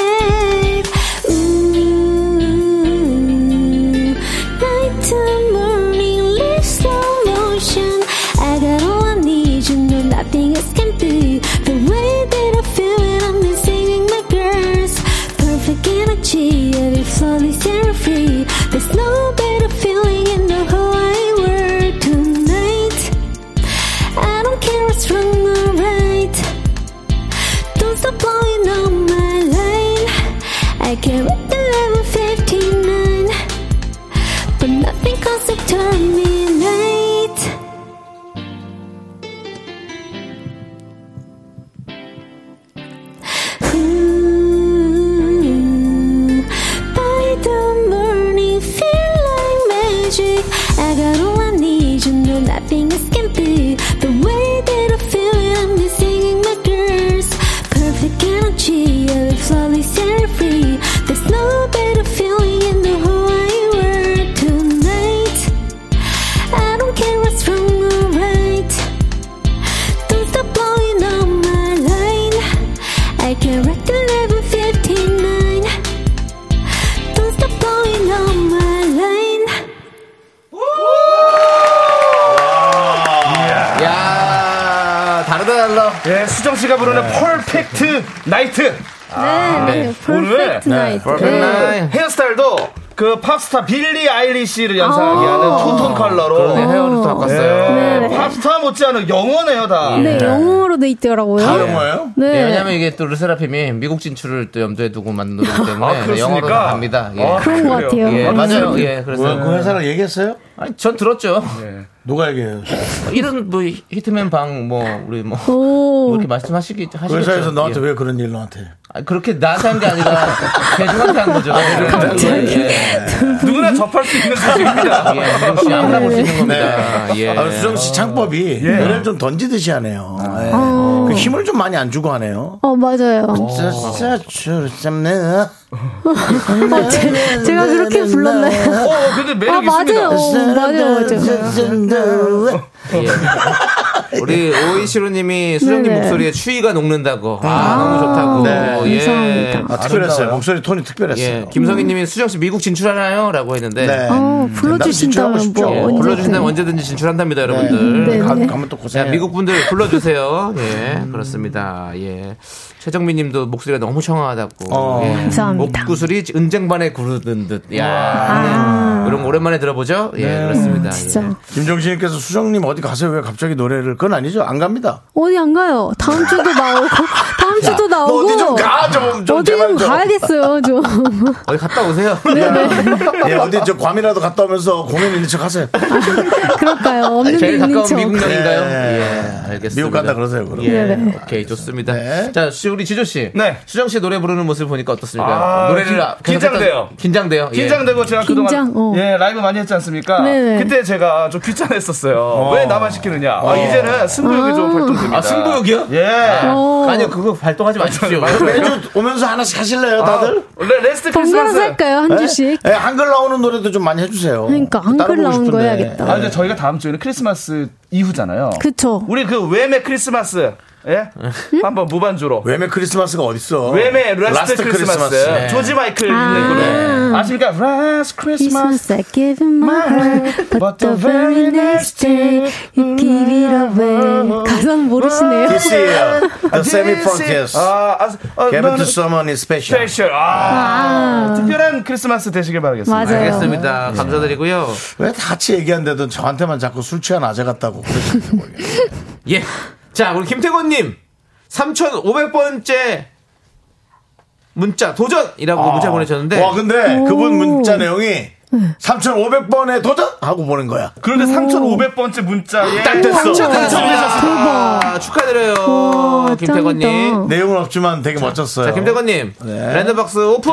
Night. 네, 네. 오늘 Perfect Night. Perfect Night. 헤어스타일도 그 팝스타 빌리 아일리시를 연상하게 아. 하는 투톤 컬러로. 그러네 헤어를 또 바꿨어요. 예, 네, 네. 팝스타 못지않은 영어네요 다. 네, 영어로 돼 있더라고요. 다 영어예요? 네. 예, 왜냐면 이게 또 르세라핌이 미국 진출을 또 염두에 두고 만든 노래이기 때문에 아, 그렇습니까? 영어로 다 갑니다. 예. 아, 그런 것? 같아요. 예, 음. 맞아요. 예, 그래서 그, 그 회사를 얘기했어요? 아니, 전 들었죠. 누가 얘기해요? 이런 뭐 히트맨 방 뭐 우리 뭐, 오. 뭐 이렇게 말씀하시기 그 하시겠죠. 회사에서 너한테 예. 왜 그런 일 너한테? 아, 그렇게 나한테 한 게 아니라 <laughs> 대중한테 한 거죠. 예. 누구나 접할 수 있는 소식입니다. <laughs> 예, 씨 아무나 볼 수 있는 겁니다. 예. 아, 수정 씨 창법이 노래를 좀 던지듯이 하네요. 예. 어. 그 힘을 좀 많이 안 주고 하네요. 어, 맞아요. 진짜 추르잡네. 어, 제, 제가 그렇게 불렀나요? 어, 근데 매력 아, 있습니다. 맞아요. 어, 맞아요, 맞아요. 예. 우리 오이시로님이 수정님 네네. 목소리에 추위가 녹는다고. 아, 너무 좋다고. 네. 예. 감사합니다. 아, 특별했어요. 목소리 톤이 특별했어요. 예. 김성희님이 수정 씨 미국 진출하나요? 라고 했는데. 네. 어, 진출하고 불러주신다면 싶죠. 뭐 예, 언제든. 불러주신다면 언제든지 진출한답니다, 여러분들. 네. 가, 네. 가면 또 자, 고생. 미국 분들 불러주세요. 예, 그렇습니다. 예. 최정민 님도 목소리가 너무 청아하다고. 어. 예. 감사합니다. 목구슬이 은쟁반에 구르는 듯. 야 아. 네. 이런 거 오랜만에 들어보죠? 예, 그렇습니다. 진짜. 예. 김정신님께서 수정님 어디 가세요? 왜 갑자기 노래를? 그건 아니죠. 안 갑니다. 어디 안 가요? 다음 주도 나오고, <laughs> 다음 주도 나오고. 너 어디 좀 가, 좀, 좀 어디 좀 좀. 가야겠어요, 좀. <laughs> 어디 갔다 오세요. <laughs> 예, 어디 저 괌이라도 갔다 오면서 공연 있는 척 하세요. <laughs> 그럴까요? 없는 데 제일 있는 가까운 척. 미국령인가요? 네. 예, 알겠습니다. 미국 간다 그러세요, 그럼. 예, 네네. 오케이, 좋습니다. 네. 자, 시- 우리 지조 씨. 네. 수정 씨 노래 부르는 모습 보니까 어떻습니까? 아, 노래를 긴- 긴장돼요. 긴장돼요. 예. 긴장되고 제가 긴장, 그동안 어. 예 라이브 많이 했지 않습니까? 네네. 그때 제가 좀 귀찮았었어요. 왜 나만 시키느냐? 아, 이제는 승부욕이 좀 발동됩니다. 아, 승부욕이요? 예. 어. 아니요, 그거 발동하지 마십시오. 매주 오면서 하나씩 하실래요, 다들? 아, 레, Last 번갈아서 크리스마스. 할까요? 한 주씩? 예, 한글 나오는 노래도 좀 많이 해주세요. 그러니까 한글 나온 거. 해야겠다. 아, 이제 저희가 다음 주에는 크리스마스 이후잖아요. 그쵸. 우리 그 Wham의 크리스마스. 예? 한번 무반주로. Wham의 크리스마스가 어딨어? Wham의 Last, Christmas. 네. 조지 마이클 아. 있는 노래. 아십니까? Last Christmas. Christmas I give you my heart, but the very next day you give it away. 가사는 모르시네요. This year, to save me from tears 아, 아, 아, gave 너는 to someone is special. special. 아, 특별한 크리스마스 되시길 바라겠습니다. 맞아요. 알겠습니다. 감사드리고요. 왜 다 같이 얘기한데도 저한테만 자꾸 술 취한 아재 같다고 그러시는지 모르겠어요. <laughs> 예. 자, 우리 김태곤님. 3,500번째 문자, 도전이라고 문자 보내셨는데. 와, 근데 그분 문자 내용이 3,500번에 도전! 하고 보낸 거야. 그런데 3,500번째 문자에 딱 됐어. 당첨되셨습니다. 축하드려요. 우와, 김태곤님. 짱이다. 내용은 없지만 되게 멋졌어요. 자, 김태건님. 네. 랜덤박스 오픈!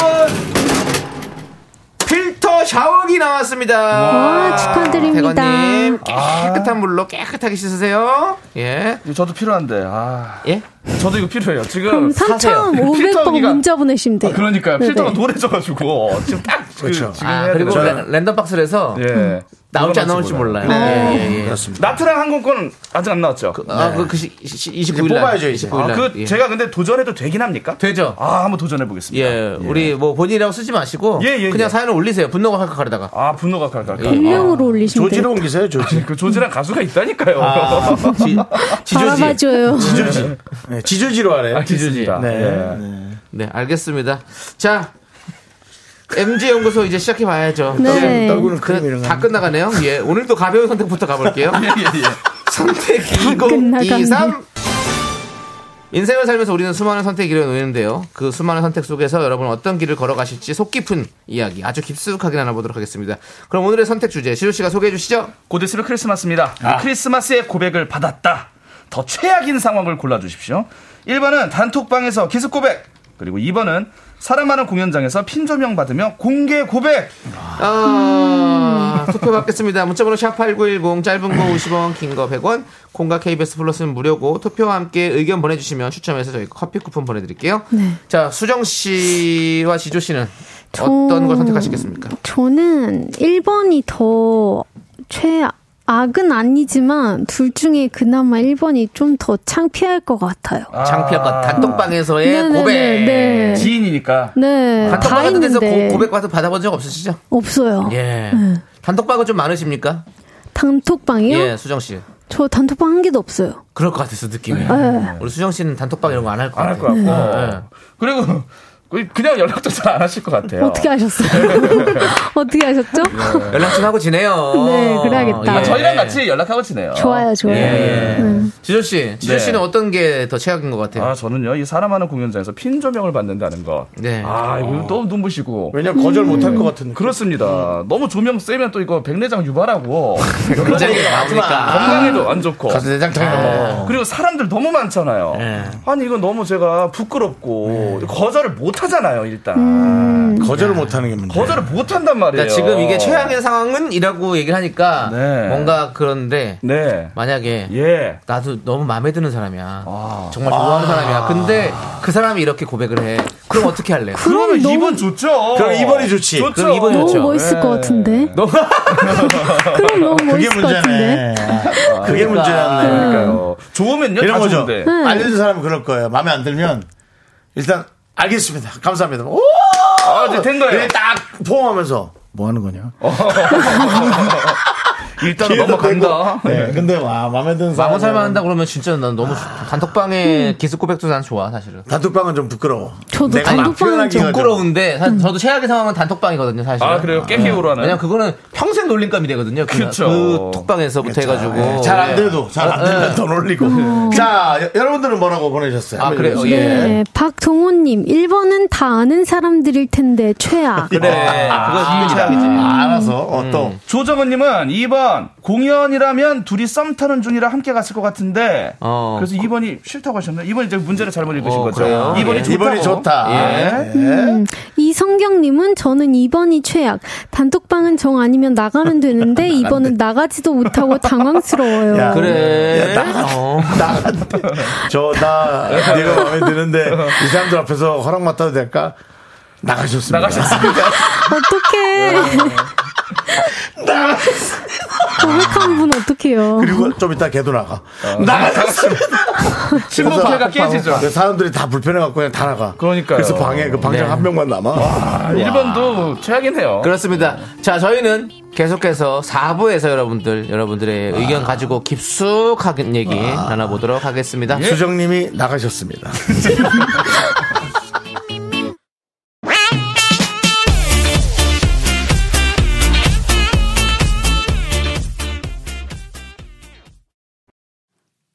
필 터 샤워기 나왔습니다. 와, 축하드립니다. 태건님, 아. 깨끗한 물로 깨끗하게 씻으세요. 예. 저도 필요한데. 아, 예? 저도 이거 필요해요. 지금 그럼 사세요. 3,500번 필터기가- 문자 보내시면 돼요. 아, 그러니까요. 필터가 노래져가지고 지금 딱 그, 그렇죠. 지금 아, 그리고 랜덤박스에서 예. 나올지 안 나올지 몰라요. 네. 예, 예, 예. 그렇습니다. 나트랑 항공권은 아직 안 나왔죠. 아, 그, 그, 시, 29일 날. 뽑아야죠, 이제. 29일 아, 날. 그 예. 제가 근데 도전해도 되긴 합니까? 되죠. 아, 한번 도전해 보겠습니다. 예, 우리 뭐 본인이라고 쓰지 마시고 예, 예, 그냥 예. 사연을 올리세요. 분노가 가르다가. 아, 분노가 갈까? 예. 익명으로 올리시면 돼요. 조지로 옮기세요, 조지. 그 조지란 가수가 있다니까요. 아, 지, 지조지. 바라봐줘요. 지조지. 네, 지조지로 하래요. 아, 기준이다. 네. 예. 네, 알겠습니다. 자, MG 연구소 이제 시작해 봐야죠. 네. 떨구는 크림 이런 거. 다 끝나가네요. 예, 오늘도 가벼운 선택부터 가볼게요. <laughs> 선택 끝나가네. 2023. 인생을 살면서 우리는 수많은 선택 길을 놓이는데요. 그 수많은 선택 속에서 여러분은 어떤 길을 걸어가실지 속 깊은 이야기 아주 깊숙하게 나눠보도록 하겠습니다. 그럼 오늘의 선택 주제 시우 씨가 소개해 주시죠. 곧 있으면 크리스마스입니다. 아. 크리스마스의 고백을 받았다. 더 최악인 상황을 골라주십시오. 1번은 단톡방에서 기습 고백. 그리고 2번은 사람 많은 공연장에서 핀 조명 받으며 공개 고백. 아, 투표 받겠습니다. 문자번호 샵8910 짧은 거 50원, 긴 거 100원, 콩과 KBS 플러스는 무료고 투표와 함께 의견 보내 주시면 추첨해서 저희 커피 쿠폰 보내 드릴게요. 자, 수정 씨와 지조 씨는 어떤 걸 선택하시겠습니까? 저는 1번이 더 최 악은 아니지만 둘 중에 그나마 1번이 좀 더 창피할 것 같아요. 장피할 것 단톡방에서의 네네네, 고백. 네. 지인이니까. 네, 다 단톡방 같은 데서 고, 고백 받아 받아본 적 없으시죠? 없어요. 예. 단톡방은 좀 많으십니까? 단톡방이요? 예, 수정 씨. 저 단톡방 한 개도 없어요. 그럴 것 같아서 느낌이. 네. 우리 수정 씨는 단톡방 이런 거 안 할것안할 같아요. 것 같고. 네. 그리고 그냥 연락도 잘 안 하실 것 같아요. 어떻게 하셨어요? <laughs> 어떻게 하셨죠? 연락 좀 하고 지내요. 네, 그래야겠다. 아, 저희랑 같이 연락하고 지내요. 좋아요, 좋아요. 예, 예. 네. 지조 씨, 지조 네. 씨는 어떤 게 더 최악인 것 같아요? 아, 저는요, 이 사람 많은 공연장에서 핀 조명을 받는다는 것. 네. 아, 이거 너무 눈부시고. 왜냐면 거절 못할 것 같은. 그렇습니다. 너무 조명 세면 또 이거 백내장 유발하고 <laughs> 굉장히 나오니까. 건강에도 안 좋고. 가서 내장탕이 넘어. 그리고 사람들 너무 많잖아요. 네. 아니 이건 너무 제가 부끄럽고 거절을 못 하잖아요, 일단. 거절을 못 하는 게 문제. 거절을 못 한단 말이에요. 그러니까 지금 이게 최악의 상황은 이라고 얘기를 하니까 네. 뭔가 그런데 네. 만약에 예. 나도 너무 마음에 드는 사람이야. 아. 정말 좋아하는 사람이야. 근데 그 사람이 이렇게 고백을 해. 그럼 어떻게 할래요? 그러면 너무- 2번 좋죠. 그럼 2번이 좋지. 좋죠. 그럼 이번이 너무 좋죠. 멋있을 것 같은데. <laughs> 너무 그럼 너무 그게 멋있을 것 같은데. 문제네. 그게 문제였네. 그러니까요. 좋으면요, 이런 다 거죠. 좋은데. 알려준 사람은 그럴 거예요. 마음에 안 들면 일단 알겠습니다. 감사합니다. 오! 아, 이제 된 거예요. 이렇게 딱 포옹하면서 뭐 하는 거냐? <laughs> 일단은 넘어간다. 네. 근데 와 마음에 드는 사람. 마구 살만 한다 그러면 진짜 난 너무 좋- 단톡방에 기습 고백도 난 좋아 사실은. 단톡방은 좀 부끄러워. 저도 내가 막 단톡방은 좀- 부끄러운데 사- 저도 최악의 상황은 단톡방이거든요 사실. 아, 그래요? 깨기로 하는. 왜냐면 그거는 평생 놀림감이 되거든요. 그, 그쵸. 그 톡방에서부터 해가지고. 네, 잘안 예. 돼도 잘 안 되면 더 놀리고. 자 여- 여러분들은 뭐라고 보내셨어요? 아, 그래요? 예. 네, 박동호님 1번은 다 아는 사람들일 텐데 최악. 그래. 그거 진짜 최악이지. 아, 알아서 어, 또 음. 조정은님은 2번 공연이라면 둘이 썸 타는 중이라 함께 갔을 것 같은데 어. 그래서 2번이 싫다고 하셨나요? 2번이 이제 문제를 잘못 읽으신 어, 거죠. 그래요? 2번이 예. 좋다고. 이번이 좋다. 예. 음, 이 성경님은 저는 2번이 최악. 단톡방은 정 아니면 나가면 되는데 <laughs> 2번은 나가지도 못하고 당황스러워요. 야, 그래. 야, 나가- 어. 저나 네가 마음에 드는데 이 사람들 앞에서 허락 맡아도 될까? 나가셨습니다. 나가셨습니다. <laughs> 어떡해. <laughs> 고백한 분 어떡해요. 그리고 좀 이따 걔도 나가. 나가셨습니다. 친목회가 <laughs> 그래서 깨지죠. 그 사람들이 다 불편해갖고 그냥 다 나가. 그러니까요. 그래서 방에 그 방장 네. 한 명만 남아. 아, 1번도 최악이네요. 그렇습니다. 자, 저희는 계속해서 4부에서 여러분들, 여러분들의 의견 가지고 깊숙하게 얘기 나눠보도록 하겠습니다. 수정님이 나가셨습니다. <laughs>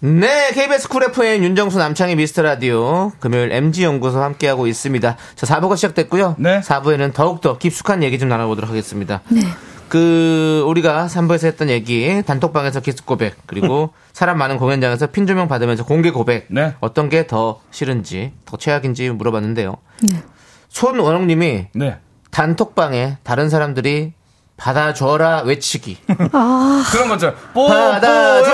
네, KBS Cool FM 윤정수 남창희 미스터 라디오 금요일 MZ 연구소 함께하고 있습니다. 자, 4부가 시작됐고요. 네. 4부에는 더욱더 깊숙한 얘기 좀 나눠보도록 하겠습니다. 그 우리가 3부에서 했던 얘기 단톡방에서 키스 고백 그리고 <laughs> 사람 많은 공연장에서 핀 조명 받으면서 공개 고백 네. 어떤 게 더 싫은지 더 최악인지 물어봤는데요. 손원웅님이 네. 단톡방에 다른 사람들이 받아줘라 외치기 그런 거죠. 뽀, 받아줘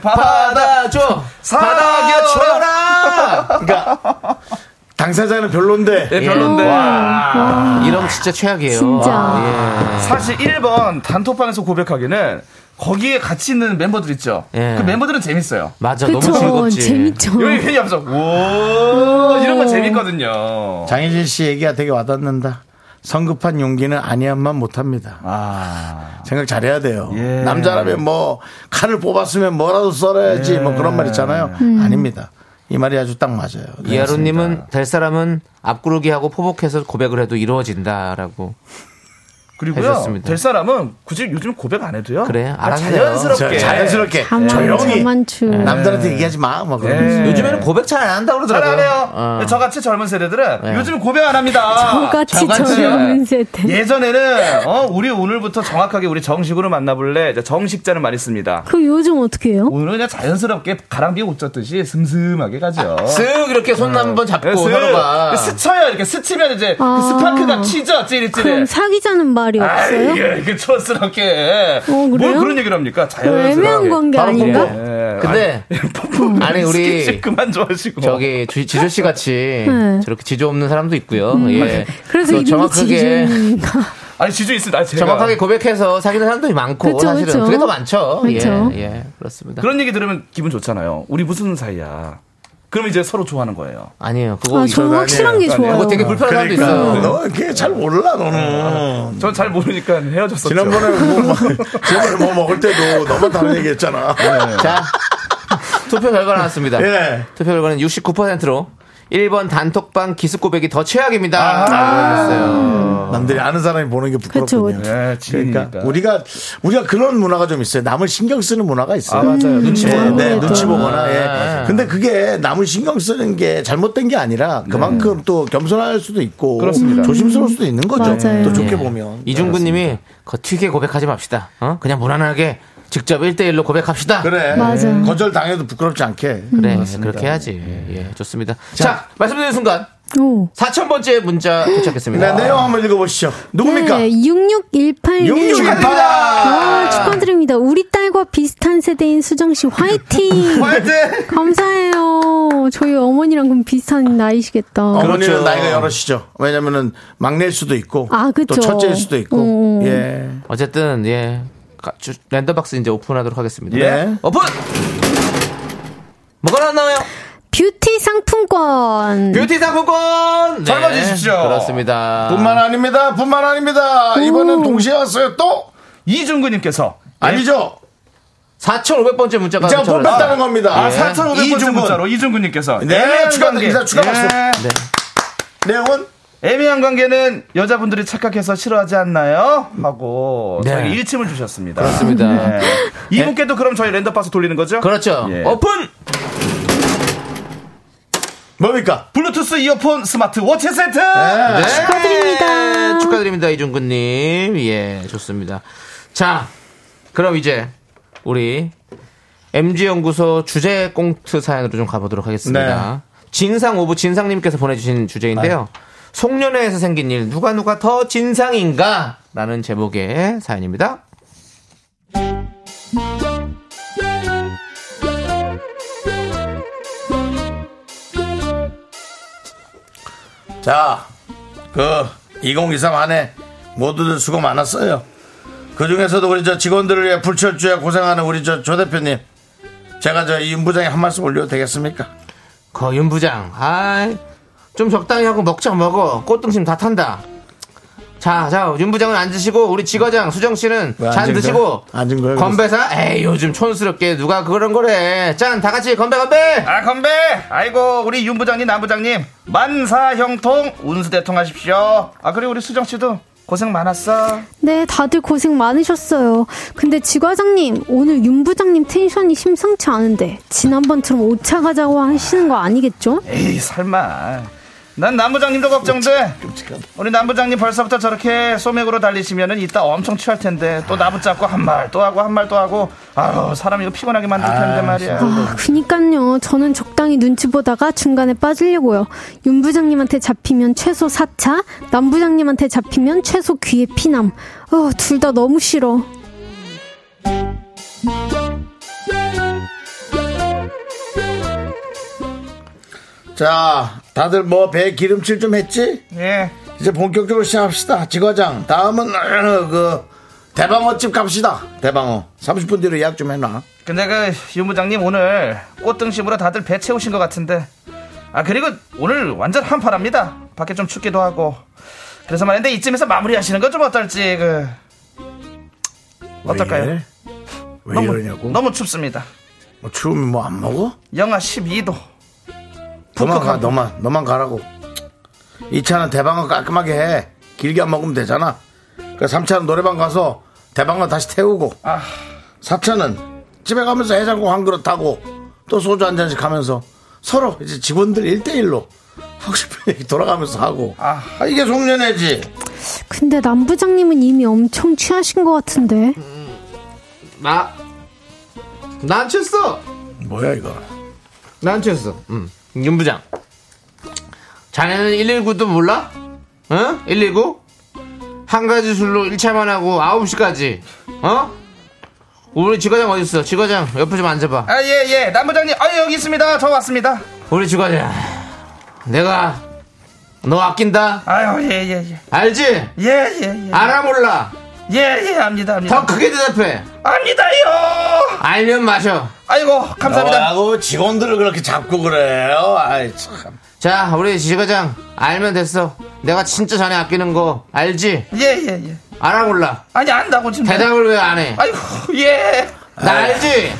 뽀, 받아. 받아줘 받아줘라 그러니까 <laughs> 당사자는 별론데 예, 별론데. 이러면 진짜 최악이에요. 진짜. 아, 예. 사실 1번 단톡방에서 고백하기는 거기에 같이 있는 멤버들 있죠. 예. 그 멤버들은 재밌어요. 맞아 그쵸. 너무 즐겁지. 재밌죠. 여기 괜히 앞서 오 이런 거 재밌거든요. 장혜진 씨 얘기가 되게 와닿는다. 성급한 용기는 아니야만 못합니다. 아 생각 잘해야 돼요. 예. 남자라면 뭐 칼을 뽑았으면 뭐라도 썰어야지 뭐 그런 말 있잖아요. 아닙니다. 이 말이 아주 딱 맞아요. 네. 이하로님은 될 사람은 앞구르기하고 포복해서 고백을 해도 이루어진다라고. 그리고요 해줬습니다. 될 사람은 굳이 요즘 고백 안 해도요. 그래, 그냥 알아서 자연스럽게 자, 자연스럽게 자만, 조용히 자만추. 남들한테 얘기하지 마. 뭐 그런 거지. 예. 요즘에는 고백 잘 안 한다 고잘 그러더라고요. 안 해요. 어. 저같이 젊은 세대들은 네. 요즘 고백 안 합니다. 저같이 저같이. 젊은 세대. 예전에는 어 우리 오늘부터 정확하게 우리 정식으로 만나볼래 정식자는 많이 씁니다. 그 요즘 어떻게 해요? 오늘은 그냥 자연스럽게 가랑비에 옷 젖듯이 슴슴하게 가죠. 쓱 이렇게 손 한번 잡고 스- 서로가 스쳐요 이렇게 스치면 이제 아. 그 스파크가 치죠 그럼 찌릿찌릿. 사귀자는 말이 없어요? 아이, 그 촌스럽게. 어, 뭘? 그런 얘기를 합니까? 그 자연스럽게. 애매한 관계 아닌가? 예, 근데 아니 <laughs> 우리 스킨십 그만 좋아하시고. 저기 주- 지조 씨 같이 <laughs> 네. 저렇게 지조 없는 사람도 있고요. 예. 그래서 또 이름이 정확하게. <laughs> 아니 지주 있습니다. 아, 제가 정확하게 고백해서 사귀는 사람들이 많고 그쵸, 사실은 그쵸. 그게 더 많죠. 그쵸. 예, 예, 그렇습니다. 그런 얘기 들으면 기분 좋잖아요. 우리 무슨 사이야. 그럼 이제 서로 좋아하는 거예요. 아니에요. 그거 아, 저는 확실한 게 좋아요. 그거 되게 불편한 사람도 그러니까 있어요. 너 그게 잘 몰라 너는. 전 잘 모르니까 헤어졌었죠. 지난번에 뭐, 뭐 지난번에 뭐 먹을 때도 너만 다른 얘기했잖아. 자, 투표 결과 나왔습니다. 예. 투표 결과는 69%로 1번 단톡방 기습 고백이 더 최악입니다. 아. 했어요. 남들이 아는 사람이 보는 게 부끄럽군요. 그쵸, 네, 그러니까. 우리가 우리가 그런 문화가 좀 있어요. 남을 신경 쓰는 문화가 있어요. 아, 맞아요. 눈치 예, 보는 네, 거. 눈치 보거나. 예. 아. 근데 그게 남을 신경 쓰는 게 잘못된 게 아니라 그만큼 또 겸손할 수도 있고 그렇습니다. 조심스러울 수도 있는 거죠. 맞아요. 또 좋게 예. 보면. 이중구님이 겉튀게 고백하지 맙시다. 어? 그냥 무난하게 직접 1대1로 고백합시다. 그래. 맞아. 거절 당해도 부끄럽지 않게. 그래, 그렇게 해야지. 예, 좋습니다. 자, 말씀드린 순간 오. 4,000번째 문자 도착했습니다. 네, 내용 한번 읽어보시죠. 누굽니까? 네, 6618님. 6618. 와, 축하드립니다. 우리 딸과 비슷한 세대인 수정씨 화이팅! <laughs> 화이팅! 감사해요. 저희 어머니랑 그럼 비슷한 나이시겠다. 어머니는 그렇죠. 나이가 여럿이죠. 왜냐면은 막내일 수도 있고 아, 그쵸. 또 첫째일 수도 있고. 음. 예. 어쨌든 예 가- 주- 랜덤박스 이제 오픈하도록 하겠습니다. 예. 오픈. 뭐가 나와요? 뷰티 상품권. 뷰티 상품권. 잘 받으십시오. 그렇습니다. 뿐만 아닙니다. 뿐만 아닙니다. 이번엔 동시에 왔어요. 또 이중구님께서 아니죠. 4,500번째 문자가 제가 뽑혔다는. 겁니다. 아, 예. 4,500번째 이중근. 문자로 이중구님께서 네, 애매한 축하드립니다. 관계. 추가 박수. 예. 네. 내용은 애매한 관계는 여자분들이 착각해서 싫어하지 않나요? 하고 네. 저에게 일침을 주셨습니다. 그렇습니다. 네. 이분께도 그럼 저희 랜덤박스 돌리는 거죠? 그렇죠. 예. 오픈. 뭡니까? 블루투스 이어폰 스마트 워치 세트. 네. 축하드립니다. 축하드립니다, 이준근님. 예, 좋습니다. 자, 그럼 이제 우리 MG연구소 주제 꽁트 사연으로 좀 가보도록 하겠습니다. 진상 of 진상님께서 보내주신 주제인데요. 송년회에서 생긴 일 누가 누가 더 진상인가? 라는 제목의 사연입니다. 자, 그 2023 한해 모두들 수고 많았어요. 그 중에서도 우리 저 직원들을 위해 불철주야 고생하는 우리 저 조 대표님. 제가 저 이윤 부장에 한 말씀 올려도 되겠습니까? 거 윤 부장, 아이, 좀 적당히 하고 먹자 먹어. 꽃등심 다 탄다. 자, 자, 윤 부장은 앉으시고 우리 지과장 수정 씨는 왜잔 앉은 드시고 거야? 앉은 거야, 건배사. 에이, 요즘 촌스럽게 누가 그런 거래. 짠, 다 같이 건배 건배. 아 건배. 아이고 우리 윤 부장님 남 부장님 만사형통 운수대통 하십시오. 아 그리고 우리 수정 씨도 고생 많았어. 네, 다들 고생 많으셨어요. 근데 지과장님, 오늘 윤 부장님 텐션이 심상치 않은데, 지난번처럼 오차 가자고 하시는 거 아니겠죠? 에이 설마. 난 남부장님도 걱정돼. 우리 남부장님 벌써부터 저렇게 소맥으로 달리시면은 이따 엄청 취할 텐데 또 나붙잡고 한 말 또 하고 한 말 또 하고 아유 사람 이거 피곤하게 만들 텐데 말이야. 아, 그니까요. 저는 적당히 눈치 보다가 중간에 빠지려고요. 윤 부장님한테 잡히면 최소 4차, 남 부장님한테 잡히면 최소 귀에 피남. 어, 둘 다 너무 싫어. 자, 다들 뭐 배 기름칠 좀 했지? 예. 이제 본격적으로 시작합시다. 지과장. 다음은 어, <laughs> 그 대방어집 갑시다. 대방어. 30분 뒤로 예약 좀 해놔. 근데 그윤 부장님 오늘 꽃등심으로 다들 배 채우신 것 같은데 아 그리고 오늘 완전 한파랍니다. 밖에 좀 춥기도 하고 그래서 말인데 이쯤에서 마무리하시는 건 좀 어떨지 그 어떨까요? 왜? 왜 너무 이러냐고? 너무 춥습니다. 뭐 추우면 뭐 안 먹어? 영하 12도. 너만 가. 너만, 너만 가라고. 이 차는 대방어 깔끔하게 해. 길게 안 먹으면 되잖아. 그 3차는 노래방 가서 대방어 다시 태우고. 아. 4차는 집에 가면서 해장국 한 그릇 하고 또 소주 한 잔씩 하면서 서로 이제 직원들 1대1로 하고 싶은 얘기 돌아가면서 하고. 아. 아, 이게 송년회지. 근데 남 부장님은 이미 엄청 취하신 것 같은데. 나, 난 취했어. 뭐야, 이거. 난 취했어. 음. 윤 부장. 자네는 119도 몰라? 어? 119? 한 가지 술로 1차만 하고 9시까지. 어? 우리 지과장 어딨어? 지과장 옆에 좀 앉아봐. 아 예예 남부장님 아 여기 있습니다. 저 왔습니다. 우리 지과장. 내가 너 아낀다. 아유 예예 예. 알지? 예, 예, 예. 알아 몰라. 예, 예, 압니다, 압니다. 더 크게 대답해. 압니다요! 알면 마셔. 아이고, 감사합니다. 하고 직원들을 그렇게 잡고 그래요. 아이, 참. 자, 우리 지과장 알면 됐어. 내가 진짜 자네 아끼는 거 알지? 예, 예, 예. 알아 몰라. 아니, 안다고 지금. 대답을 왜 안 해? 아이고, 예. 나 알지?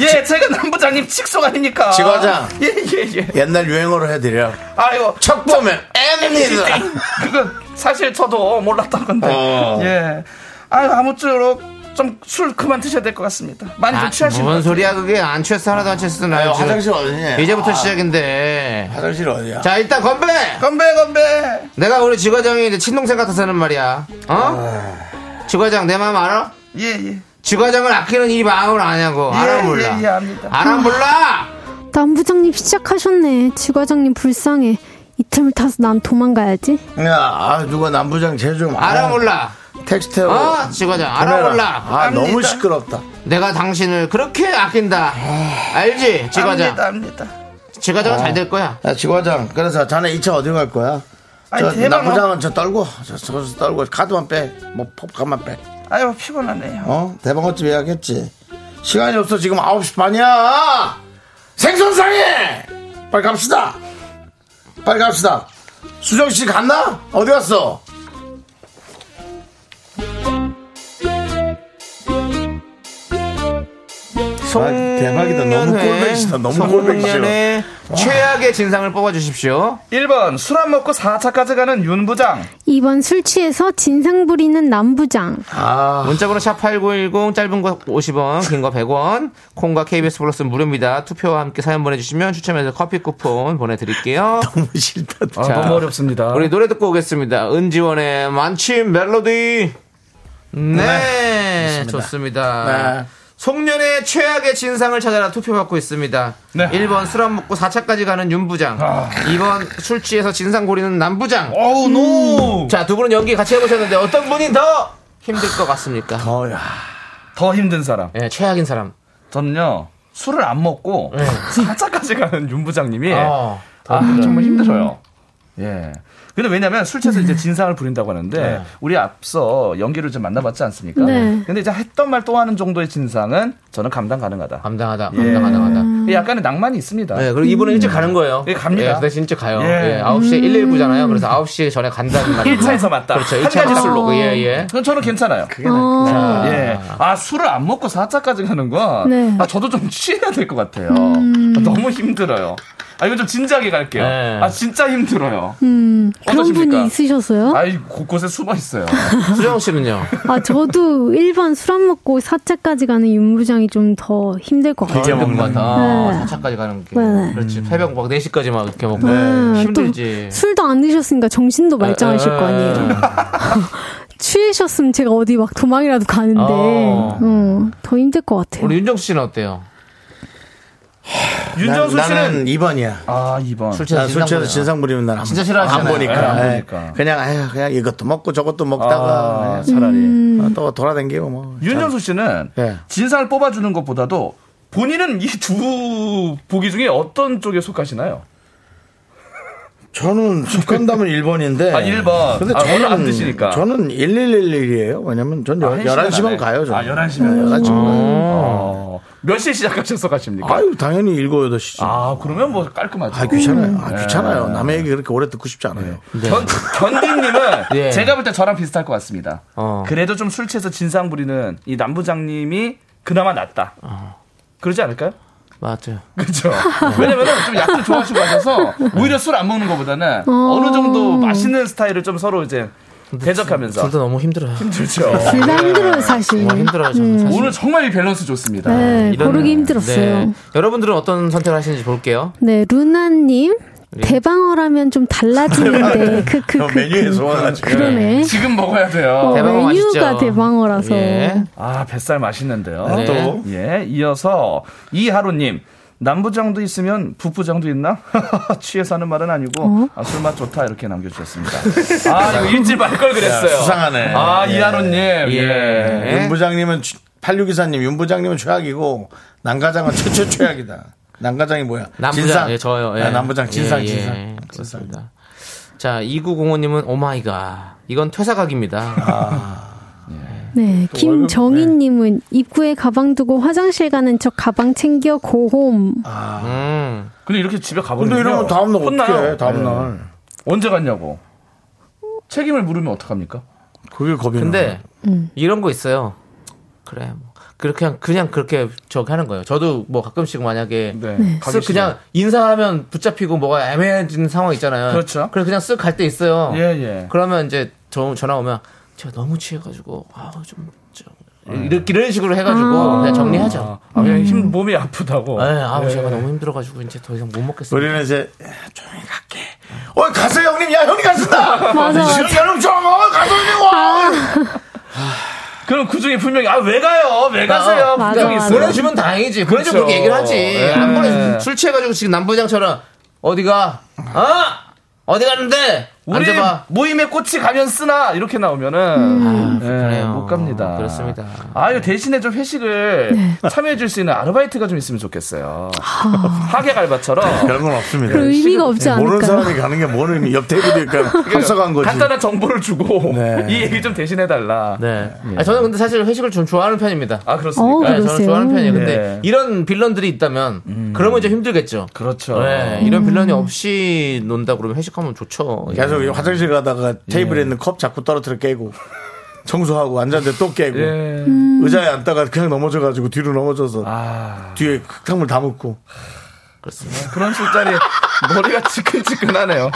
예, 제가 남부장님 직속 아닙니까? 지과장. 예, 예, 예. 옛날 유행어로 해드려. 아이고. 척 보면 앱니다. 그거 사실 저도 몰랐던 건데. 어. 예. 아유, 아무쪼록 좀 술 그만 드셔야 될 것 같습니다. 많이 좀 아, 취하신 뭔것 소리야 그게 안 취했어 하나도 안 취했어 나 아유, 지금. 화장실 어디냐? 이제부터 아, 시작인데 화장실 어디야? 자 일단 건배 건배, 건배. 내가 우리 지과장이 내 친동생 같아서는 말이야 어? 지과장 내 마음 알아? 예, 예. 지과장을 아끼는 이 마음을 아냐고 알아 예, 몰라 예, 예, 압니다. 알아 몰라 남 부장님 시작하셨네. 지과장님 불쌍해. 이 틈을 타서 난 도망가야지. 야, 아, 누가 남부장 제좀 알아 몰라. 텍스트. 아, 지과장 알아 보내라. 몰라. 아, 너무 시끄럽다. 내가 당신을 그렇게 아낀다. 알지, 지과장. 압니다, 압니다. 지과장은 잘 될 거야. 야, 지과장. 그래서 자네 2차 어디 갈 거야? 아니, 저 대박. 남부장은 저 떨고, 저, 저기서 떨고, 카드만 빼. 뭐, pop값만 빼. 아유, 피곤하네요. 어? 대방어집 예약했지. 시간이 없어. 지금 9시 반이야! 생선상해! 빨리 갑시다! 빨리 갑시다! 수정씨 갔나? 어디 갔어? 아, 대박이다. 너무 꼴배기시다. 너무. 송년회 최악의 진상을 뽑아주십시오. 1번, 술 안 먹고 4차까지 가는 윤부장. 2번 술 취해서 진상 부리는 남부장. 아, 문자번호 샵8910 짧은 거 50원 긴 거 100원 콩과 KBS 플러스 무료입니다 투표와 함께 사연 보내주시면 추첨해서 커피 쿠폰 보내드릴게요 <laughs> 너무 싫다. 아, 자, 너무 어렵습니다. 우리 노래 듣고 오겠습니다 은지원의 만침 멜로디 네, 좋습니다 네. 송년회 최악의 진상을 찾아라 투표받고 있습니다 네. 1번 술 안 먹고 4차까지 가는 윤부장 2번 술 취해서 진상 고리는 남부장 어우, 노! 자두 분은 연기 같이 해보셨는데 어떤 분이 더 힘들 것 같습니까? 어, 야. 더 힘든 사람. 예, 최악인 사람 저는요, 술을 안 먹고 네. 4차까지 가는 윤부장님이 어, 아, 정말 힘들어요. 예. 근데 왜냐면 술 취해서 이제 진상을 부린다고 하는데 네. 우리 앞서 연기를 좀 만나봤지 않습니까? 네. 근데 이제 했던 말 또 하는 정도의 진상은 저는 감당 가능하다. 감당하다, 예. 감당하다. 약간의 낭만이 있습니다. 네, 그리고 이분은 일찍 가는 거예요. 예, 갑니다. 예, 그 대신 일찍 가요. 예. 예, 9시에 119잖아요. 그래서 9시 전에 간다는 말이에요. 1차에서 맞다. 그렇죠. 한 1차 가지 술로. 예, 예. 그건 저는 괜찮아요. 어. 자, 예. 아, 술을 안 먹고 4차까지 가는 건, 네. 아, 저도 좀 취해야 될 것 같아요. 아, 너무 힘들어요. 아, 이거 좀 진지하게 갈게요. 네. 아, 진짜 힘들어요. 음, 그런 어떠십니까? 분이 있으셨어요? 아이, 곳곳에 숨어 있어요. <laughs> 수정 씨는요? 아, 저도 1번 술 안 먹고 4차까지 가는 윤부장이 좀 더 힘들 것 같아요. 길게 힘든 것 먹는. 같아. 네. 4차까지 가는 게. 네. 그렇지. 새벽 막 4시까지 막 이렇게 먹고. 네, 힘들지. 또 술도 안 드셨으니까 정신도 말짱하실 에, 거 아니에요. <laughs> 취하셨으면 제가 어디 막 도망이라도 가는데, 어. 어, 더 힘들 것 같아요. 우리 윤정수 씨는 어때요? 윤정수 난- 씨는. 나는 2번이야. 아, 2번. 술난 취해서 술 취해서 진상 진상 부리면 난안 진짜 안 싫어하시잖아요. 보니까. 예, 안 예. 보니까. 그냥 아유 그냥 이것도 먹고 저것도 먹다가 아, 예. 차라리. 음. 어, 또 돌아다니고 뭐. 윤정수 씨는 예. 진상을 뽑아 주는 것보다도 본인은 이 두 보기 중에 어떤 쪽에 속하시나요? 저는 속한다면 <laughs> 1번인데. 아, 1번. 근데 아, 저는 안 드시니까. 저는 1111이에요. 왜냐면 전 아, 11시면 안 해. 가요. 저는. 아, 11시면. 11시면 가요. 어. 몇 시에 시작하셔서 가십니까? 아유, 당연히 7, 8시지. 아, 아, 그러면 뭐 깔끔하죠. 귀찮아요. 아, 귀찮아요. 네. 남의 얘기 그렇게 오래 듣고 싶지 않아요. 견, 견디님은 예. 제가 볼 때 저랑 비슷할 것 같습니다. 어. 그래도 좀 술 취해서 진상 부리는 이 남부장님이 그나마 낫다. 그러지 않을까요? 맞아요. <laughs> 그렇죠. 왜냐면 좀 약도 좋아하시고 하셔서 오히려 술 안 먹는 것보다는 어. 느 정도 맛있는 스타일을 좀 서로 이제 대적하면서 둘 다 너무 힘들어요. 힘들죠. <laughs> 둘 다 힘들어요, 사실. 정말 힘들어요, 저는 사실. 오늘 정말 이 밸런스 좋습니다. 네, 이런- 고르기 힘들었어요. 네. 여러분들은 어떤 선택을 하시는지 볼게요. 네, 루나님. 대방어라면 좀 달라지는데, 그, 그, 그. 메뉴에 소화가지고. 그러네. 지금 먹어야 돼요. 어, 대방어 메뉴가 맛있죠. 대방어라서. 예. 아, 뱃살 맛있는데요. 네. 또, 예, 이어서 이하로님. 남부장도 있으면 북부장도 있나? <laughs> 취해서 하는 말은 아니고 아, 술맛 좋다 이렇게 남겨주셨습니다. <laughs> 아 이거 일찍 말걸 그랬어요. 수상하네. 아 예. 이하로님. 예. 예. 윤 부장님은 86기사님, 윤 부장님은 최악이고 남과장은 최최 최악이다. 남과장이 뭐야? 남부장, 진상. 예, 저요. 예. 아, 남부장 진상 예, 예. 진상. 그렇습니다. 자, 2905님은 oh my god. 이건 퇴사각입니다. 네, 김정희님은 입구에 가방 두고 화장실 가는 척 가방 챙겨 go home. 음. 근데 이렇게 집에 가버리면 근데 이러면 다음날 어떻게 혼나요. 해? 다음 날. 네. 언제 갔냐고. 책임을 물으면 어떡합니까? 그게 겁이 근데 나. 이런 거 있어요. 그래. 뭐. 그렇게 그냥, 그냥 그렇게 저기 하는 거예요. 저도 뭐 가끔씩 만약에 네. 쓱 그냥 인사하면 붙잡히고 뭐가 애매해지는 상황 있잖아요. 그렇죠. 그래서 그냥 쓱 갈 때 있어요. 예, 예. 그러면 이제 저 전화 오면 제가 너무 취해가지고 아우 좀, 좀 이렇게 이런 식으로 해가지고 그냥 정리하죠. 아, 그냥 힘 몸이 아프다고. 네, 아우 예. 제가 너무 힘들어가지고 이제 더 이상 못 먹겠어요. 우리는 이제 야, 조용히 갈게. 어 가세요 형님. 야 형님 가신다. 맞아, 지금. 여러분 좀 어, 가서 형님 와. 그럼 그 중에 분명히 아 왜 가요? 왜 가세요? 맞아, 분명히 맞아. 보내주면 다행이지. 보내주면 그렇죠. 그렇게 얘기를 하지. 예. 안 보내 술 취해가지고 지금 남부장처럼 어디가? 아 어디 가는데? 우리 앉아봐. 모임에 꽃이 가면 쓰나 이렇게 나오면은 아, 예, 불편해요. 못 갑니다. 그렇습니다. 아 이거 대신에 좀 회식을 참여해줄 수 있는 아르바이트가 좀 있으면 좋겠어요. 하객 알바처럼 <laughs> 그런 건 없습니다. 그 의미가 없지 모르는 않을까요? 사람이 가는 게 뭐는 의미? 옆 테이블이니까 <laughs> 합석한 거지. 간단한 정보를 주고 네. <laughs> 이 얘기 좀 대신해달라. 네. 아니, 저는 근데 사실 회식을 좀 좋아하는 편입니다. 아 그렇습니까? 어, 네, 저는? 좋아하는 편이에요. 근데 네. 이런 빌런들이 있다면 그러면 좀 힘들겠죠. 그렇죠. 네, 이런 빌런이 없이 논다 그러면 회식하면 좋죠. 계속 화장실 가다가 테이블에 있는 컵 자꾸 떨어뜨려 깨고 <laughs> 청소하고 앉았는데 또 깨고 예. 의자에 앉다가 그냥 넘어져가지고 뒤로 넘어져서 아 뒤에 흙탕물 다 묻고 그렇습니다. 그런 술자리 <laughs> 머리가 지끈지끈하네요.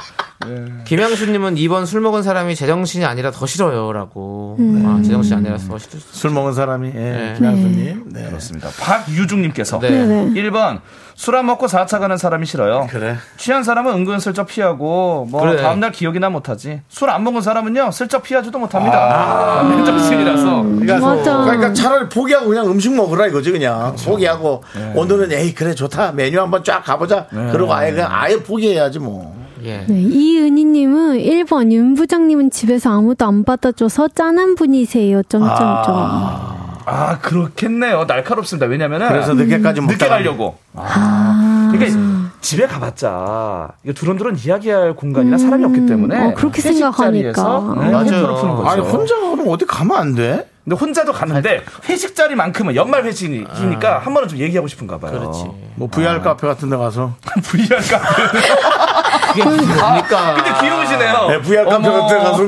김양수님은 이번 술 먹은 사람이 제정신이 아니라 더 싫어요라고. 아, 제정신이 아니라 더 싫어. 술 먹은 사람이 예, 네. 김양수님 네. 그렇습니다. 박유중님께서 네. 네네. 1번 술 안 먹고 4차 가는 사람이 싫어요. 그래 취한 사람은 은근슬쩍 피하고 뭐 그래. 다음날 기억이나 못하지. 술 안 먹은 사람은요 슬쩍 피하지도 못합니다. 맨정신이라서. 그러니까, 맞아. 그러니까 차라리 포기하고 그냥 음식 먹으라 이거지 그냥 포기하고 오늘은 에이 그래 좋다 메뉴 한번 쫙 가보자 그러고 아예 그냥 아예 포기해야지 뭐 예. 네, 이은희님은 1번 윤 부장님은 집에서 아무도 안 받아줘서 짠한 분이세요. 점점점. 아 그렇겠네요. 날카롭습니다. 왜냐면은 그래서 늦게까지 늦게 먹다가 가려고. 아. 그러니까 집에 가봤자 이거 두런두런 이야기할 공간이나 사람이 없기 때문에 어, 그렇게 회식 생각하니까. 자리에서 네, 맞아요. 푸는 거죠. 아니 혼자 가면 어디 가면 안 돼? 근데 혼자도 가는데 회식 자리만큼은 연말 회식이니까 한 번은 좀 얘기하고 싶은가 봐요. 그렇지. 뭐 VR 카페 같은 데 가서 <laughs> VR 카페. 그게 뭡니까? 근데 귀여우시네요. 네, VR 카페. 같은 데 가서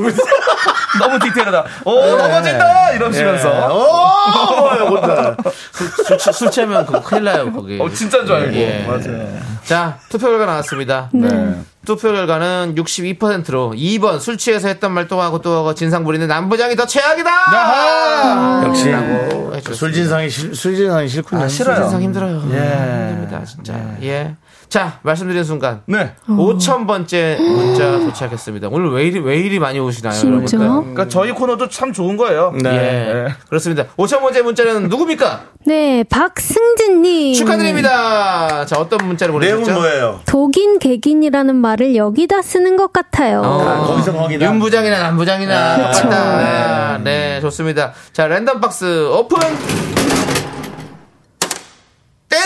너무 디테일하다. 오 넘어진다 이러시면서. 어, 혼자 술, 취- 술 취하면 그거 큰일 나요, 거기. 어 진짜인 줄 알고. 예. 맞아요. 자, 투표 결과 나왔습니다. 네. 투표 결과는 62%로 2번 술 취해서 했던 말 또 하고 또 하고 진상 부리는 남부장이 더 최악이다! 아하! 역시 라고 해주셨습니다. 술진상이 싫- 술진상이 싫군요. 아, 싫어요. 진상 힘들어요. 예. 힘듭니다, 진짜. 예. 자, 말씀드린 순간. 네. 5,000번째 문자 도착했습니다. 오늘 왜 이리, 왜 이리 많이 오시나요, 진짜? 여러분들? 그러니까 저희 코너도 참 좋은 거예요. 네. 예. 그렇습니다. 5,000번째 문자는 누굽니까? 네, 박승진님. 축하드립니다. 자, 어떤 문자를 보내셨죠? 내용은 뭐예요? 독인 개긴이라는 말을 여기다 쓰는 것 같아요. 어, 거기서 거기다. 윤부장이나 남부장이나 그쵸. 똑같다. 네, 좋습니다. 자, 랜덤 박스 오픈!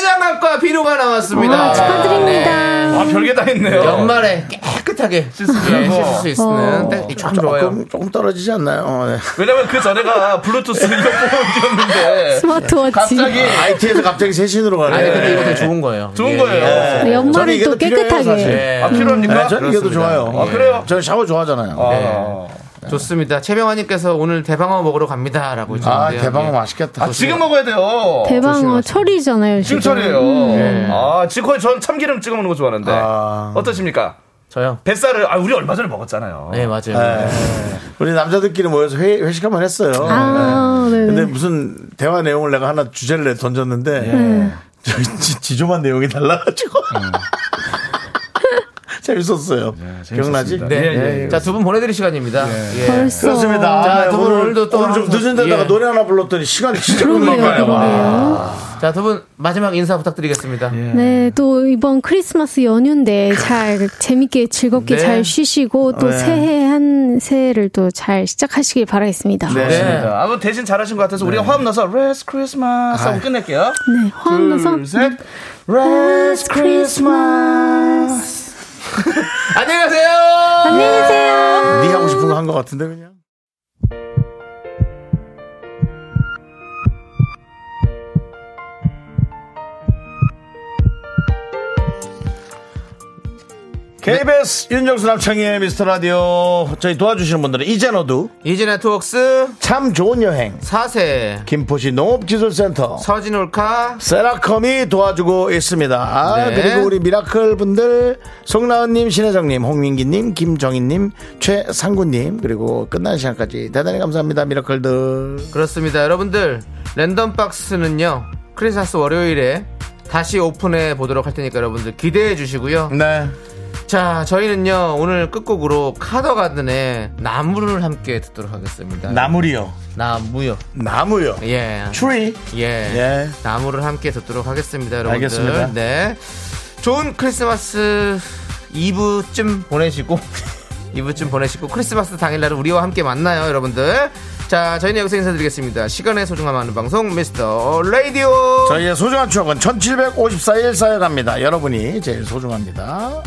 떼장갑과 비누가 나왔습니다. 와, 축하드립니다. 아 별게 다 있네요. 연말에 깨끗하게 씻을 수, 예, 씻을 수 있는 어. 때, 참 좋아요. 조금, 조금 떨어지지 않나요? 어, 네. 왜냐면 그 전에가 블루투스 이어폰 띄었는데 스마트워치. 갑자기 IT에서 갑자기 세신으로 가네. 아니, 근데 이거 되게 좋은 거예요. 좋은 예, 거예요. 예. 연말에 이게 또더 필요해요, 깨끗하게. 예. 아 필요합니까? 네, 저는 이게 더. 좋아요. 아 그래요? 저는 샤워 좋아하잖아요. 아, 좋습니다. 최병환님께서 오늘 대방어 먹으러 갑니다라고 아, 해주셨는데요. 대방어 예. 맛있겠다. 아 지금 먹어야 돼요. 대방어 철이잖아요. 지금 지금. 철이에요. 네. 아 지금 거의 전 참기름 찍어 먹는 거 좋아하는데 아. 어떠십니까? 저요? 뱃살을 아 우리 얼마 전에 먹었잖아요. 네, 맞아요. 네. 우리 남자들끼리 모여서 회, 회식 한번 했어요. 아, 네. 근데 무슨 대화 내용을 내가 하나 주제를 내 던졌는데 <laughs> 저 지- 지조만 내용이 달라가지고 재밌었어요. 기억나지? 재밌었습니다. 네. 예, 예. 자, 두 분 보내드릴 시간입니다. 예. 벌써. 그렇습니다. 자, 아, 두분 오늘, 오늘 도 또 오늘 좀 늦은 데다가 예. 노래 하나 불렀더니 시간이 진짜 금방 가요. 그러게요. 자, 두 분 마지막 인사 부탁드리겠습니다. 네, 또 이번 크리스마스 연휴인데 잘 재밌게 즐겁게 네. 잘 쉬시고 또 네. 새해 한 새해를 또 잘 시작하시길 바라겠습니다. 네. 네. 아, 뭐 대신 잘하신 것 같아서 우리가 화음 넣어서 Last Christmas 하고 끝낼게요. 네, 화음 넣어서 둘, 셋. Last Christmas. <laughs> 안녕히 가세요! 안녕히 계세요. 네 하고 싶은 거 한 것 같은데 그냥. KBS 윤정수 남창희의 미스터 라디오 저희 도와주시는 분들은 이제너두 이지 네트웍스 참 좋은 여행 4세 김포시 농업기술센터 서진올카 세라컴이 도와주고 있습니다. 아, 네. 그리고 우리 미라클 분들 송나은님, 신혜정님, 홍민기님, 김정희님, 최상구님 그리고 끝나는 시간까지 대단히 감사합니다. 미라클들. 그렇습니다. 여러분들 랜덤 박스는요 크리스마스 월요일에 다시 오픈해 보도록 할 테니까 여러분들 기대해 주시고요. 네. 자 저희는요 오늘 끝곡으로 카더가든의 나무를 함께 듣도록 하겠습니다. 나물이요. 나무요. 나무요. 예. 트리. 예. 예. 나무를 함께 듣도록 하겠습니다, 여러분들. 알겠습니다. 네. 좋은 크리스마스 2부쯤 보내시고 <laughs> 2부쯤 보내시고 크리스마스 당일날은 우리와 함께 만나요 여러분들 자 저희는 여기서 인사드리겠습니다 시간의 소중함 하는 방송 미스터 라디오 저희의 소중한 추억은 1754일 쌓여갑니다. 여러분이 제일 소중합니다.